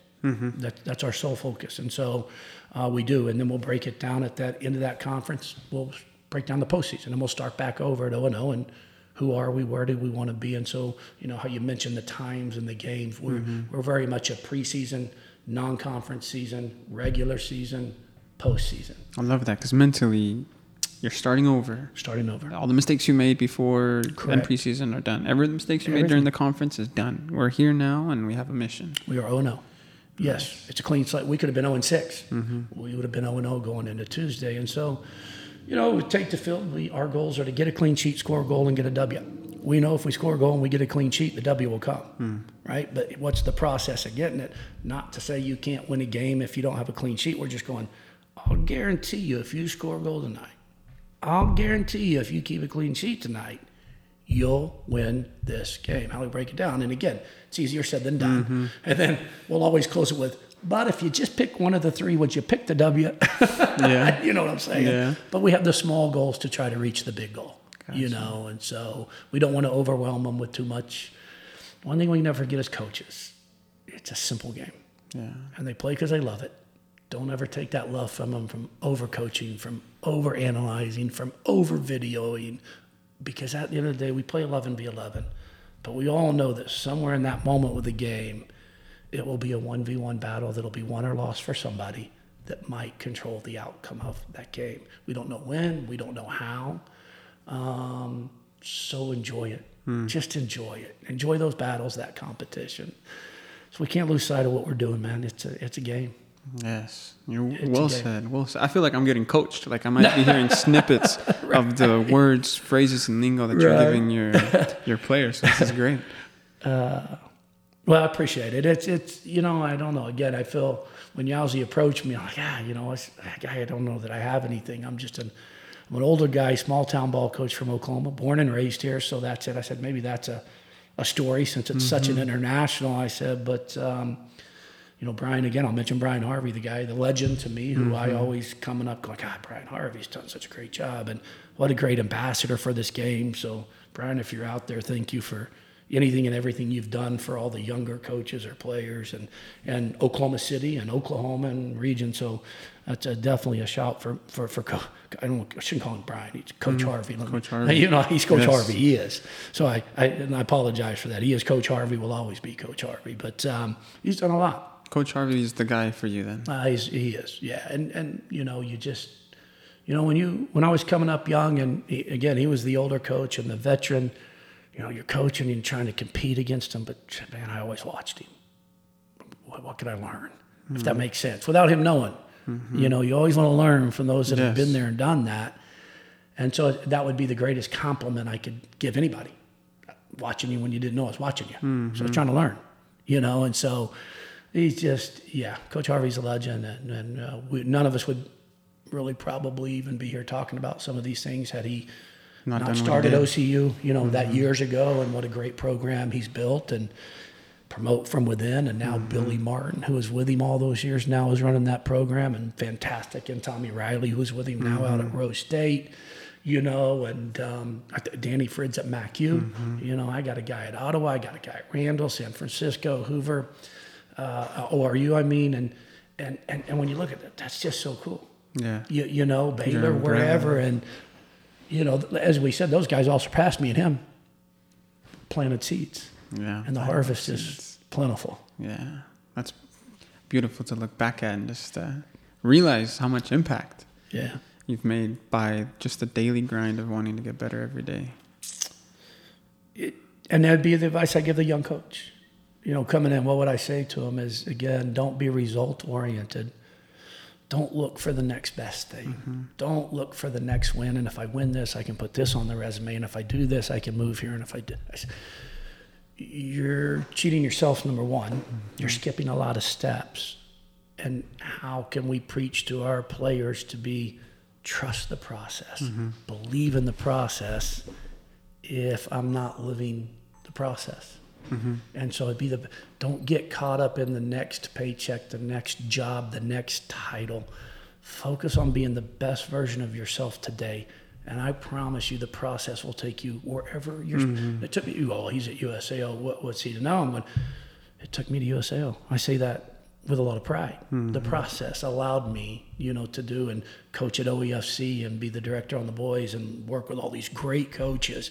That, that's our sole focus, and so uh, we do. And then we'll break it down at that end of that conference. We'll break down the postseason, and we'll start back over at 0 and 0, and who are we? Where do we want to be? And so, you know, how you mentioned the times and the games. We're, mm-hmm. we're very much a preseason, non conference season, regular season, postseason, I love that because mentally, you're starting over. starting over. All the mistakes you made before and Correct. preseason are done. Every mistakes you made during the conference is done. We're here now, and we have a mission. We are 0 0. Yes, it's a clean slate. We could have been 0 6. Mm-hmm. We would have been 0 0 going into Tuesday. And so, you know, we take the field. We, our goals are to get a clean sheet, score a goal, and get a W. We know if we score a goal and we get a clean sheet, the W will come, hmm. right? But what's the process of getting it? Not to say you can't win a game if you don't have a clean sheet. We're just going, I'll guarantee you if you score a goal tonight, I'll guarantee you if you keep a clean sheet tonight, you'll win this game. How do we break it down? And again, it's easier said than done. Mm-hmm. And then we'll always close it with, but if you just pick one of the three, would you pick the W? <laughs> Yeah. you know what I'm saying? Yeah. But we have the small goals to try to reach the big goal, you know, and so we don't want to overwhelm them with too much. One thing we never forget is coaches. It's a simple game Yeah. and they play because they love it. Don't ever take that love from them from overcoaching, from over analyzing, from over videoing, because at the end of the day, we play 11 v 11. But we all know that somewhere in that moment with the game, it will be a 1v1 battle that'll be won or lost for somebody that might control the outcome of that game. We don't know when, we don't know how. Um, so enjoy it. Just enjoy it. Enjoy those battles, that competition. So we can't lose sight of what we're doing, man. It's a it's a game. Yes, you're It's well said. Well said. I feel like I'm getting coached. Like I might be <laughs> hearing snippets of the words, phrases, and lingo that you're giving your <laughs> your players. So this is great. Well, I appreciate it. It's it's you know I don't know. Again, I feel when Yowzy approached me, I'm like, yeah, you know, I, I don't know that I have anything. I'm just an I'm an older guy, small town ball coach from Oklahoma, born and raised here. So that's it. I said maybe that's a a story since it's mm-hmm. such an mm-hmm. international. I said, but um, you know, Brian again. I'll mention Brian Harvey, the guy, the legend to me, who mm-hmm. I always coming up going, God, Brian Harvey's done such a great job, and what a great ambassador for this game. So, Brian, if you're out there, thank you for anything and everything you've done for all the younger coaches or players and, and Oklahoma City and Oklahoma and region. So that's a, definitely a shout for, for, for Co- I don't I shouldn't call him Brian. He's Coach mm, Harvey. Coach Harvey. <laughs> You know, he's Coach yes. Harvey. He is. So I, I, and I apologize for that. He is Coach Harvey, will always be Coach Harvey, but um, he's done a lot. Coach Harvey is the guy for you then? Uh, he is, yeah. And, and, you know, you just, you know, when you, when I was coming up young and he, again, he was the older coach and the veteran – you know, you're coaching and trying to compete against him, but man, I always watched him. What, what could I learn? Mm-hmm. If that mm-hmm. makes sense, without him knowing. Mm-hmm. You know, you always want to learn from those that yes. have been there and done that. And so that would be the greatest compliment I could give anybody. Watching you when you didn't know I was watching you. Mm-hmm. So I was trying to learn, you know, and so he's just, yeah, Coach Harvey's a legend. And, and uh, we, none of us would really probably even be here talking about some of these things had he not, not started OCU, you know, mm-hmm. that years ago, and what a great program he's built and promote from within. And now mm-hmm. Billy Martin, who was with him all those years, now is running that program and fantastic. And Tommy Riley, who's with him now mm-hmm. out at mm-hmm. Rose State, you know, and um, Danny Fridz at MacU. Mm-hmm. You know, I got a guy at Ottawa, I got a guy at Randall, San Francisco, Hoover, uh, ORU, I mean, and, and, and, and when you look at that, that's just so cool. Yeah. You, you know, Baylor, wherever. And, you know, as we said, those guys all surpassed me and him. Planted seeds. Yeah. And the harvest seeds. is plentiful. Yeah. That's beautiful to look back at and just uh, realize how much impact yeah. you've made by just the daily grind of wanting to get better every day. It, and that'd be the advice I give the young coach. You know, coming in, what would I say to him is again, don't be result oriented don't look for the next best thing. Mm-hmm. Don't look for the next win. And if I win this, I can put this on the resume. And if I do this, I can move here. And if I do, I, you're cheating yourself, number one. Mm-hmm. You're skipping a lot of steps. And how can we preach to our players to be trust the process, mm-hmm. believe in the process if I'm not living the process? Mm-hmm. And so it'd be the don't get caught up in the next paycheck, the next job, the next title. Focus on being the best version of yourself today. And I promise you, the process will take you wherever you're. Mm-hmm. It took me. Oh, he's at USAO. What, what's he? Now I'm going. It took me to USAO. I say that with a lot of pride. Mm-hmm. The process allowed me, you know, to do and coach at OEFC and be the director on the boys and work with all these great coaches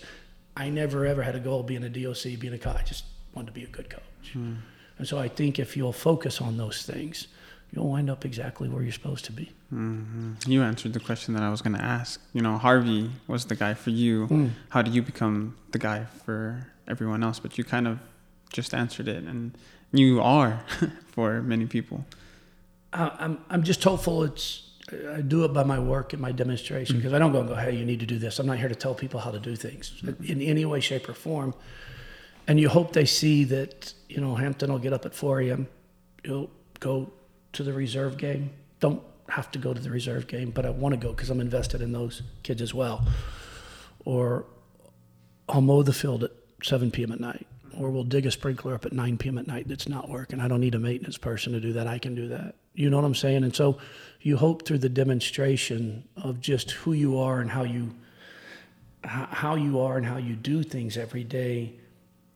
I never ever had a goal of being a DOC, being a coach. I just wanted to be a good coach. Hmm. And so I think if you'll focus on those things, you'll wind up exactly where you're supposed to be. Mm-hmm. You answered the question that I was going to ask. You know, Harvey was the guy for you. Mm. How did you become the guy for everyone else? But you kind of just answered it, and you are <laughs> for many people. I'm I'm just hopeful it's I do it by my work and my demonstration because mm-hmm. I don't go and go, hey, you need to do this. I'm not here to tell people how to do things in any way, shape, or form. And you hope they see that, you know, Hampton will get up at 4 a.m. You'll go to the reserve game. Don't have to go to the reserve game, but I want to go because I'm invested in those kids as well. Or I'll mow the field at 7 p.m. at night. Or we'll dig a sprinkler up at 9 p.m. at night that's not working. I don't need a maintenance person to do that. I can do that. You know what I'm saying? And so you hope through the demonstration of just who you are and how you how you are and how you do things every day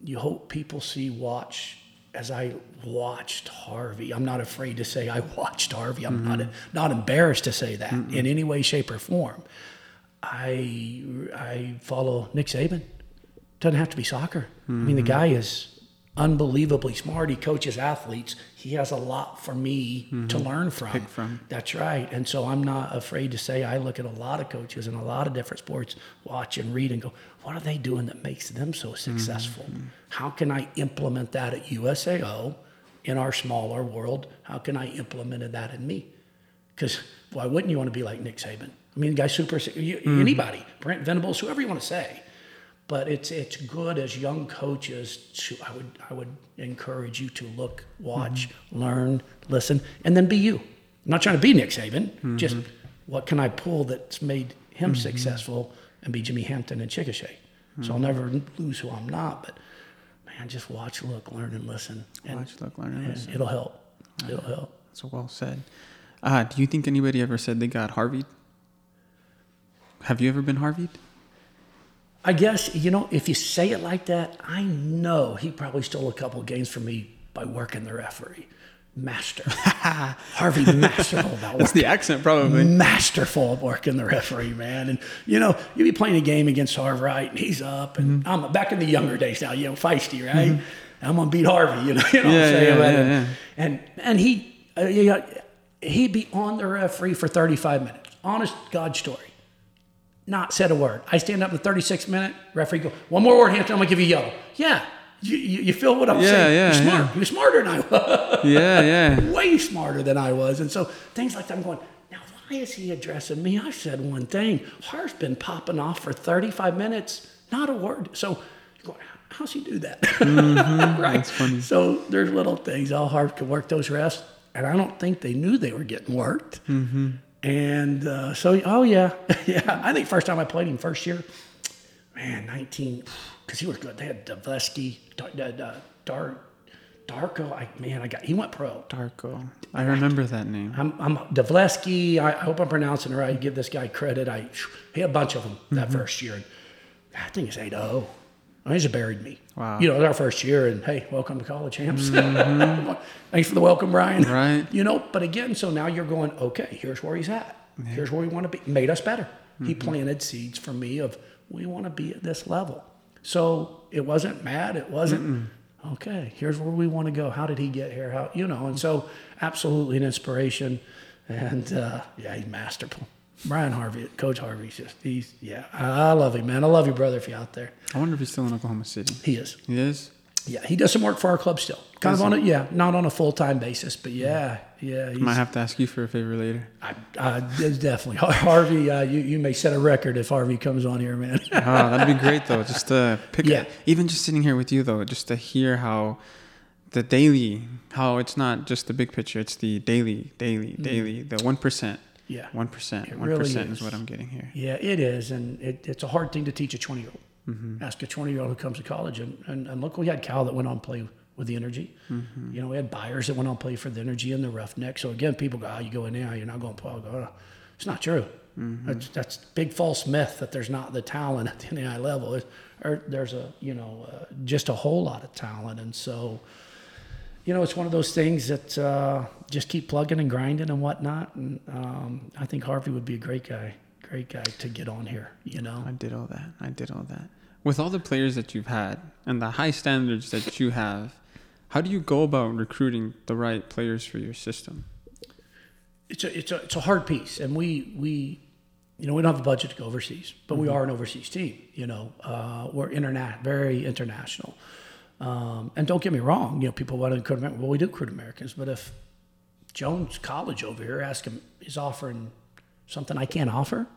you hope people see watch as I watched Harvey. I'm not afraid to say I watched Harvey. I'm mm-hmm. not not embarrassed to say that mm-hmm. in any way, shape, or form. I I follow Nick Saban. Doesn't have to be soccer. Mm-hmm. I mean, the guy is unbelievably smart. He coaches athletes. He has a lot for me mm-hmm. to learn from. from. That's right. And so I'm not afraid to say I look at a lot of coaches in a lot of different sports, watch and read and go, what are they doing that makes them so successful? Mm-hmm. How can I implement that at USAO in our smaller world? How can I implement that in me? Because why wouldn't you want to be like Nick Saban? I mean, the guy's super, you, mm-hmm. anybody, Brent Venables, whoever you want to say but it's it's good as young coaches to I would I would encourage you to look, watch, mm-hmm. learn, listen, and then be you. I'm not trying to be Nick Saban. Mm-hmm. Just what can I pull that's made him mm-hmm. successful and be Jimmy Hampton and Chickasha. So I'll never lose who I'm not. But man, just watch, look, learn, and listen, and, Watch, look, learn, and and listen. it'll help. It'll help. So well said. Uh, do you think anybody ever said they got Harveyed? Have you ever been Harveyed? I guess you know if you say it like that, I know he probably stole a couple of games from me by working the referee. Master, <laughs> Harvey, masterful about That's working. the accent, probably. masterful at working the referee, man. And you know, you be playing a game against Harvey, right? And he's up, and Mm-hmm. I'm back in the younger days now, you know, feisty, right? I'm gonna beat Harvey, you know, <laughs> you know what Yeah, I'm saying? yeah, yeah, and, and and he, uh, you know, he'd be on the referee for 35 minutes. Honest God story. Not said a word. I stand up in the 36th minute. Referee go, one more word, Hampton. I'm gonna give you yellow. Yeah, you, you, you feel what I'm Yeah, saying? yeah, You're smart. yeah. You're smarter than I was Yeah, yeah. <laughs> way smarter than I was. And so things like that, I'm going, now why is he addressing me? I said one thing. Har's been popping off for 35 minutes, not a word. So you're going, how's he do that? <laughs> right. Mm-hmm. That's funny. So there's little things. All Har could work those refs. And I don't think they knew they were getting worked. Mm-hmm. And uh, so, oh, yeah. <laughs> yeah. I think first time I played him, first year, man, 19, because he was good. They had Davleski, Dar, uh, Dar, Darko. I, man, I got, he went pro. Darko. I remember that name. I'm, I'm Davleski. I, I hope I'm pronouncing it right. Give this guy credit. I he had a bunch of them that Mm-hmm. first year. I think it's 8 0. He just buried me. Wow. You know, it was our first year, and hey, welcome to college, champs. <laughs> Thanks for the welcome, Brian. Mm-hmm. Right. You know, but again, so now you're going, okay, here's where he's at. Here's where we want to be. Made us better. He Mm-hmm. planted seeds for me of we want to be at this level. So it wasn't mad. It wasn't okay. Here's where we want to go. How did he get here? How you know? And so absolutely an inspiration. And uh, yeah, he's masterful. Brian Harvey, Coach Harvey's just he's yeah. I, I love him, man. I love you, brother. If you're out there, I wonder if he's still in Oklahoma City. he is. He is? Yeah, he does some work for our club still. Kind of on a yeah, not on a full time basis, but yeah, yeah. He's, Might have to ask you for a favor later. I, I, definitely Harvey. Uh, you you may set a record if Harvey comes on here, man. <laughs> Oh, that'd be great though. Just to pick, Yeah. even just sitting here with you though, just to hear how the daily, how it's not just the big picture, it's the daily, daily, daily, the one percent, yeah, one percent, It one really is. is what I'm getting here. yeah, it is, and it, it's a hard thing to teach a twenty year old. Mm-hmm. Ask a twenty year old who comes to college, and, and and look, we had Cal that went on play with the Energy. Mm-hmm. You know, we had buyers that went on play for the Energy and the Roughneck. So again, people go, "Oh, you go in there, you're not going to play." I go, "Oh." It's not true. Mm-hmm. That's that's big false myth that there's not the talent at the NAIA level. It, or there's a you know uh, just a whole lot of talent, and so you know, it's one of those things that uh, just keep plugging and grinding and whatnot. And um, I think Harvey would be a great guy, great guy to get on here. You know, I did all that. I did all that. With all the players that you've had and the high standards that you have, how do you go about recruiting the right players for your system? it's a it's a it's a hard piece, and we we. You know, we don't have the budget to go overseas, but we are an overseas team. You know, uh, we're interna- very international. Um, and don't get me wrong, you know, people want to recruit Americans. Well, we do recruit Americans, but if Jones College over here ask him is offering something I can't offer,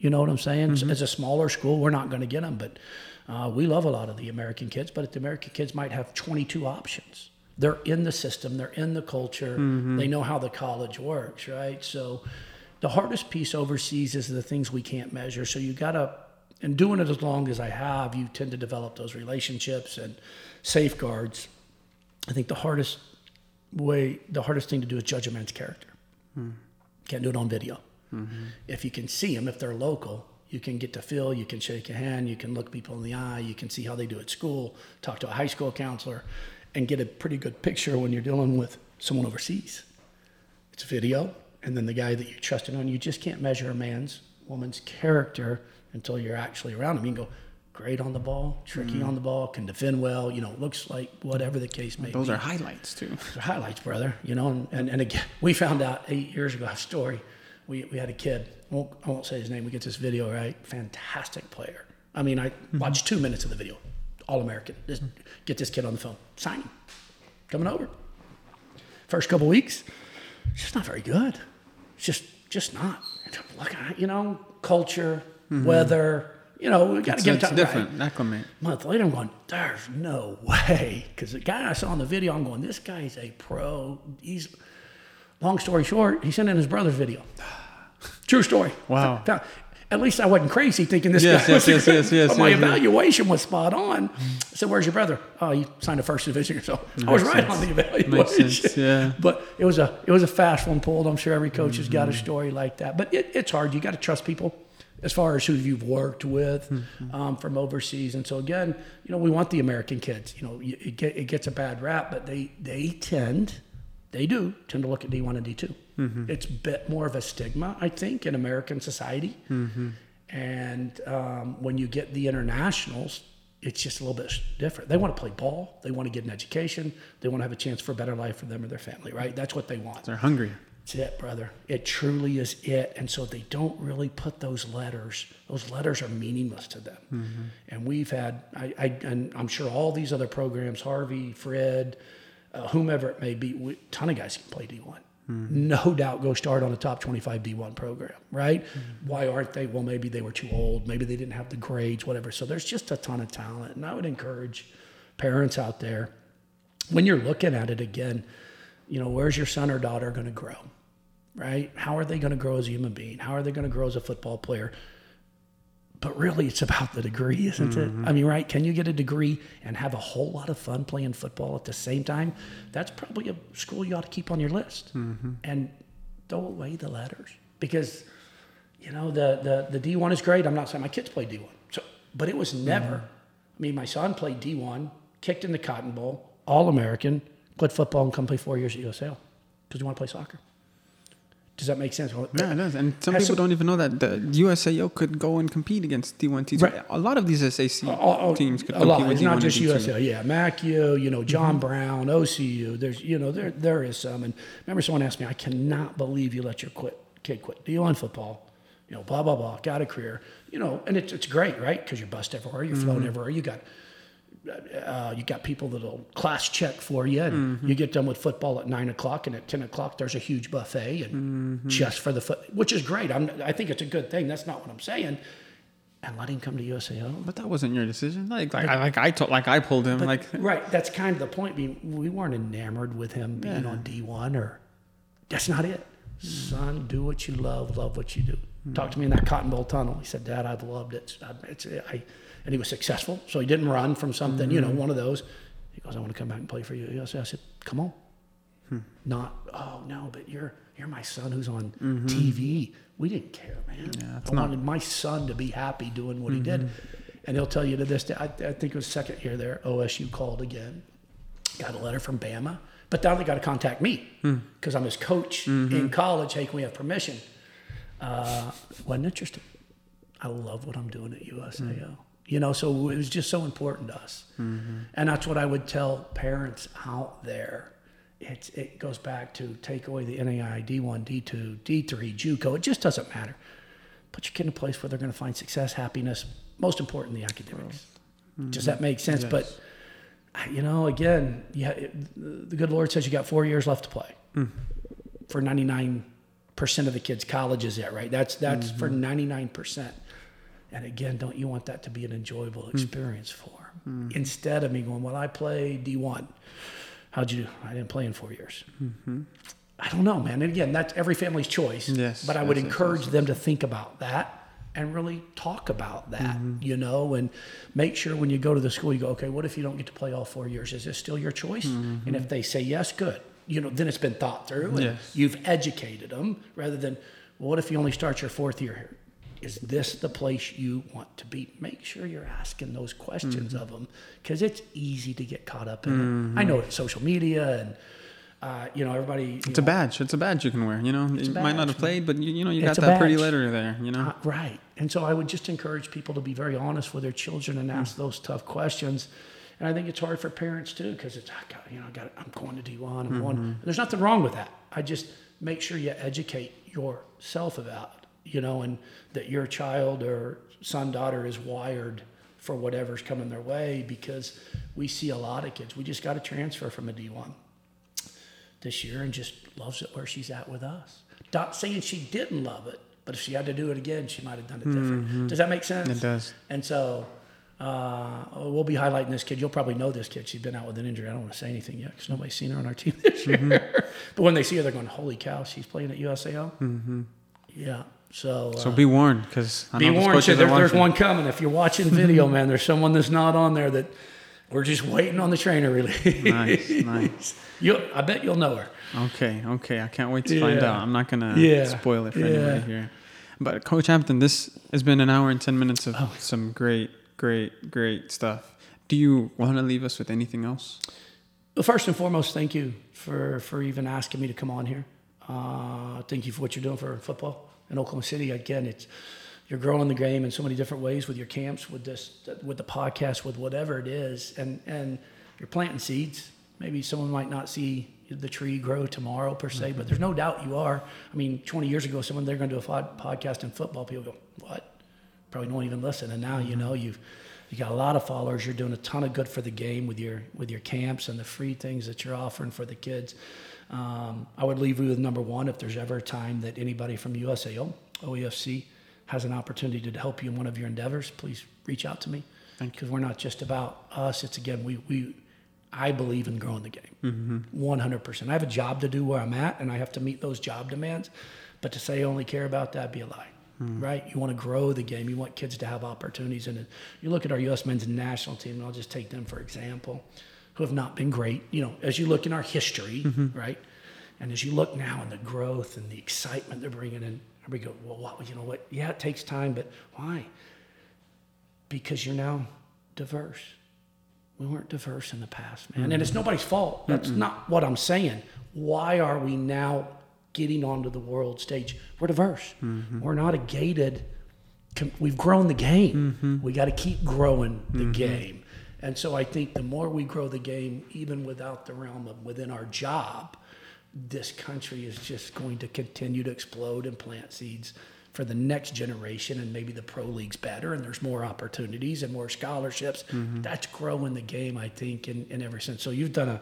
you know what I'm saying? As a smaller school, we're not going to get them, but uh, we love a lot of the American kids. But the American kids might have 22 options. They're in the system, they're in the culture, they know how the college works, right? So the hardest piece overseas is the things we can't measure. So you got to, and doing it as long as I have, you tend to develop those relationships and safeguards. I think the hardest way, the hardest thing to do is judge a man's character. Hmm. Can't do it on video. Mm-hmm. If you can see them, if they're local, you can get to feel, you can shake a hand, you can look people in the eye, you can see how they do at school, talk to a high school counselor, and get a pretty good picture when you're dealing with someone overseas. It's video, and then the guy that you trusted on, you just can't measure a man's, woman's character until you're actually around him. You can go, great on the ball, tricky mm-hmm. on the ball, can defend well, you know, looks like whatever the case may be. Those are highlights too. Highlights, brother. You know, and, and, and again, we found out eight years ago a story. We, we had a kid. I won't, I won't say his name. We get this video right. Fantastic player. I mean, I mm-hmm. watched two minutes of the video. All American. Just get this kid on the phone. Sign him. Coming over. First couple weeks, just not very good. Just just not. Look, you know, culture, mm-hmm. weather, You know, we got to give it's time. different. Acclimate. A month later, I'm going, there's no <laughs> way. Because the guy I saw in the video, I'm going, this guy's a pro. He's, long story short, he sent in his brother's video. <sighs> True story. Wow. At least I wasn't crazy thinking this Yes, guy was yes, a yes, yes, yes, but <laughs> my evaluation was spot on. I said, "Where's your brother?" Oh, he signed a first division. Or so I was right sense. on the evaluation. Makes sense, yeah. <laughs> But it was a it was a fast one pulled. I'm sure every coach has got Mm-hmm. a story like that. But it, it's hard. You got to trust people as far as who you've worked with Mm-hmm. um, from overseas. And so again, you know, we want the American kids. You know, it, get, it gets a bad rap, but they they tend, they do tend to look at D1 and D2. Mm-hmm. It's a bit more of a stigma, I think, in American society. Mm-hmm. And um, when you get the internationals, it's just a little bit different. They want to play ball. They want to get an education. They want to have a chance for a better life for them or their family, right? That's what they want. They're hungry. That's it, brother. It truly is it. And so they don't really put those letters. Those letters are meaningless to them. Mm-hmm. And we've had, I, I, and I'm sure all these other programs, Harvey, Fred, uh, whomever it may be, we, ton of guys can play D1. Mm-hmm. No doubt go start on a top 25 D1 program, right? Mm-hmm. Why aren't they? Well, maybe they were too old. Maybe they didn't have the grades, whatever. So there's just a ton of talent. And I would encourage parents out there when you're looking at it again, you know, where's your son or daughter going to grow? Right? How are they going to grow as a human being? How are they going to grow as a football player? But really, it's about the degree, isn't it? Mm-hmm. I mean, right? Can you get a degree and have a whole lot of fun playing football at the same time? That's probably a school you ought to keep on your list. Mm-hmm. And throw away the letters because, you know, the, the, the D1 is great. I'm not saying my kids play D1. So, but it was never, mm-hmm. I mean, my son played D1, kicked in the Cotton Bowl, All American, quit football and come play four years at USL because you want to play soccer. Does that make sense? Well, Yeah, it does. And some people some- don't even know that the USAO could go and compete against D1, D2. Right. A lot of these SAC Oh, teams could a compete lot. with It's D1 not just D2. USL. Yeah, MacU, you know, John Mm-hmm. Brown, OCU. There's, you know, there there is some. And remember, someone asked me, "I cannot believe you let your quit kid quit D1 football." You know, blah blah blah. Got a career. You know, and it's it's great, right? Because you're bussed everywhere. You're Mm-hmm. flown everywhere. You got. Uh, you got people that'll class check for you, and Mm-hmm. you get done with football at nine o'clock, and at ten o'clock there's a huge buffet, and Mm-hmm. just for the foot, which is great. I'm, I think it's a good thing. That's not what I'm saying. And let him come to USAO. But that wasn't your decision. Like, like, I, like I told, like I pulled him. like, right, that's kind of the point. Being we weren't enamored with him being on D one, or that's not it. Son, do what you love, love what you do. Talk to me in that Cotton Bowl tunnel. He said, "Dad, I've loved it. It's, I," and he was successful. So he didn't run from something, you know, mm-hmm. one of those. He goes, "I want to come back and play for you." I said, "Come on." Hmm. Not, oh no, but you're you're my son who's on mm-hmm. TV. We didn't care, man. I wanted my son to be happy doing what he did. Mm-hmm. And he'll tell you to this day, I, I think it was second year there, OSU called again, got a letter from Bama, but now they got to contact me hmm. because I'm his coach in college. Hey, can we have permission? Uh, wasn't interested. I love what I'm doing at USAO. You know, so it was just so important to us. Mm-hmm. And that's what I would tell parents out there. It's, it goes back to take away the NAIA, D1, D2, D3, JUCO. It just doesn't matter. Put your kid in a place where they're going to find success, happiness, most important, the academics. Does mm-hmm. that make sense? But, you know, again, yeah, the good Lord says you got four years left to play mm. for 99% of the kids college is it right that's that's for mm-hmm. 99% and again don't you want that to be an enjoyable hmm. experience for 'em? Hmm. instead of me going well i played d1 how'd you do? I didn't play in four years. Mm-hmm. I don't know man. And again that's every family's choice. Yes, but i would encourage them to think about that and really talk about that mm-hmm. you know and make sure when you go to the school you go okay what if you don't get to play all four years? Is this still your choice? And if mm-hmm. they say yes good. You know then it's been thought through and Yes. you've educated them rather than well, what if you only start your fourth year here is this the place you want to be make sure you're asking those questions Mm-hmm. of them because it's easy to get caught up in it i know it's social media and uh, you know everybody you it's a badge. It's a badge you can wear. You know, you might not have played, but you, you know, you got It's a that pretty letter there. You know, uh, right. And so I would just encourage people to be very honest with their children and ask those tough questions. And I think it's hard for parents too because it's I got you know I got I'm going to D1. I'm going. There's nothing wrong with that. I just make sure you educate yourself about you know, and that your child or son daughter is wired for whatever's coming their way because we see a lot of kids. We just got to transfer from a D1 this year and just loves it where she's at with us. Not saying she didn't love it, but if she had to do it again, she might have done it different. Does that make sense? It does. And so uh, we'll be highlighting this kid. You'll probably know this kid. She's been out with an injury. I don't want to say anything yet because nobody's seen her on our team <laughs> this year. but when they see her, they're going, "Holy cow, she's playing at USAO." Mm-hmm. Yeah. So, So uh, be warned, because be warned. So there, there's one coming. If you're watching video, man, there's someone that's not on there that we're just waiting on the trainer release. Nice, <laughs> nice. You'll, I bet you'll know her. Okay, okay. I can't wait to find out. I'm not gonna Yeah. spoil it for Yeah. anybody here. But Coach Hampton, this has been an hour and ten minutes of Oh. some great, great, great stuff. Do you want to leave us with anything else? Well, first and foremost, thank you for, for even asking me to come on here. Uh, thank you for what you're doing for football in Oklahoma City. Again, it's you're growing the game in so many different ways with your camps, with this, with the podcast, with whatever it is, and and you're planting seeds. Maybe someone might not see the tree grow tomorrow per se, but mm-hmm. there's no doubt you are. I mean, 20 years ago, someone they're going to do a podcast in football, people go, "What?" Probably won't even listen. And now you mm-hmm. know you've you got a lot of followers. You're doing a ton of good for the game with your with your camps and the free things that you're offering for the kids. Um, I would leave you with number one. If there's ever a time that anybody from USAO, OEFC, has an opportunity to help you in one of your endeavors, please reach out to me. Because we're not just about us. It's again we we. I believe in growing the game, 100%. I have a job to do where I'm at, and I have to meet those job demands. But to say I only care about that, be a lie, right? You want to grow the game. You want kids to have opportunities. And you look at our U.S. men's national team, and I'll just take them for example, who have not been great. You know, as you look in our history, mm-hmm. right? And as you look now in the growth and the excitement they're bringing in, we go, well, what, you know what? Yeah, it takes time, but why? Because you're now diverse. We weren't diverse in the past, man. And it's mm-hmm. nobody's fault. That's not what I'm saying. Why are we now getting onto the world stage? We're diverse. Mm-hmm. We're not a gated. We've grown the game. We got to keep growing the game. And so I think the more we grow the game, even without the realm of within our job, this country is just going to continue to explode and plant seeds for the next generation and maybe the pro league's better and there's more opportunities and more scholarships. That's growing the game i think in, in every sense. So you've done a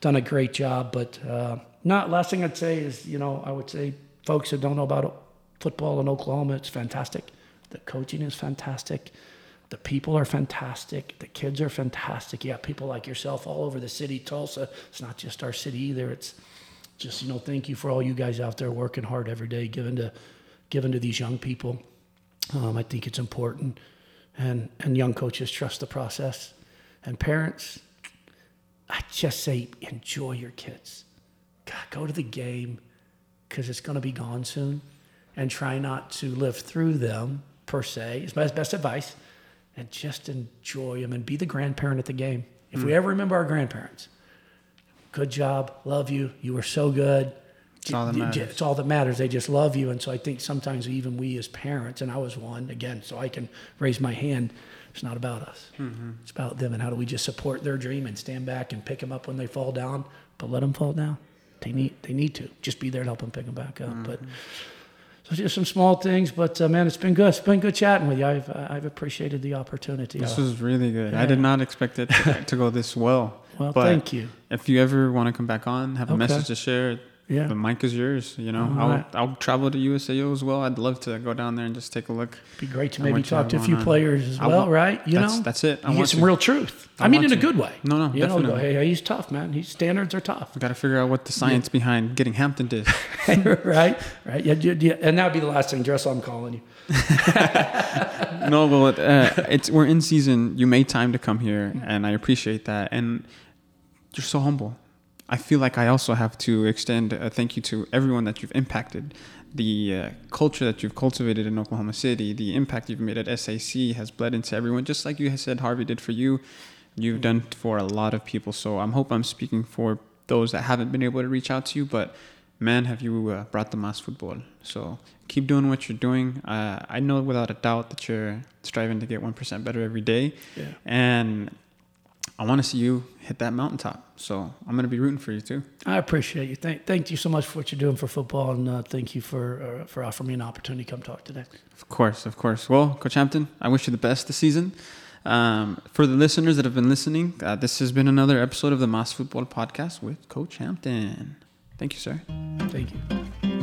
done a great job but uh, not last thing i'd say is you know i would say folks that don't know about football in oklahoma it's fantastic. The coaching is fantastic the people are fantastic. The kids are fantastic. You got people like yourself all over the city, Tulsa. It's not just our city either. It's just you know, thank you for all you guys out there working hard every day, giving to giving to these young people. Um, I think it's important, and and young coaches trust the process, and parents. I just say enjoy your kids. God, go to the game because it's going to be gone soon, and try not to live through them per se. Is my best advice, and just enjoy them and be the grandparent at the game. If we ever remember our grandparents, good job, love you, you were so good. It's all that J- j- matters. It's all that matters. They just love you, and so I think sometimes even we as parents, and I was one again, so I can raise my hand. It's not about us. Mm-hmm. It's about them and how do we just support their dream and stand back and pick them up when they fall down, but let them fall down. They need they need to just be there to help them pick them back up. But Mm-hmm. So just some small things, but uh, man, it's been good. It's been good chatting with you. I've uh, I've appreciated the opportunity. This was really good. I did not expect it to, to go this well. <laughs> well, but thank you. If you ever want to come back on, have a Okay. message to share, Yeah. the mic is yours. You know, All I'll right. I'll travel to USAO as well. I'd love to go down there and just take a look. Be great to maybe to talk to a few on. players as I well, want- right? You that's, know, that's it. I you get want some to. real truth. I I, mean, in a good way. No, no, you know, go, definitely. hey, he's tough, man. His standards are tough, We got to figure out what the science behind getting Hampton did. <laughs> right? Right? Yeah, yeah, yeah, and that'd be the last thing, Dress. I'm calling you. <laughs> no, well, uh, it's we're in season. You made time to come here, and I appreciate that. And you're so humble. I feel like I also have to extend a thank you to everyone that you've impacted. The uh, culture that you've cultivated in Oklahoma City, the impact you've made at SAC has bled into everyone, just like you said Harvey did for you. You've done for a lot of people. So I'm hope I'm speaking for those that haven't been able to reach out to you, but man, have you uh, brought the Mas Futbol. So keep doing what you're doing. Uh, I know without a doubt that you're striving to get 1% better every day. Yeah. And I want to see you hit that mountaintop. So I'm going to be rooting for you too. I appreciate you. Thank, thank you so much for what you're doing for football, and uh, thank you for uh, for offering me an opportunity to come talk today. Of course, of course. Well, Coach Hampton, I wish you the best this season. Um, for the listeners that have been listening, uh, this has been another episode of the Mas Futbol Podcast with Coach Hampton. Thank you, sir. Thank you.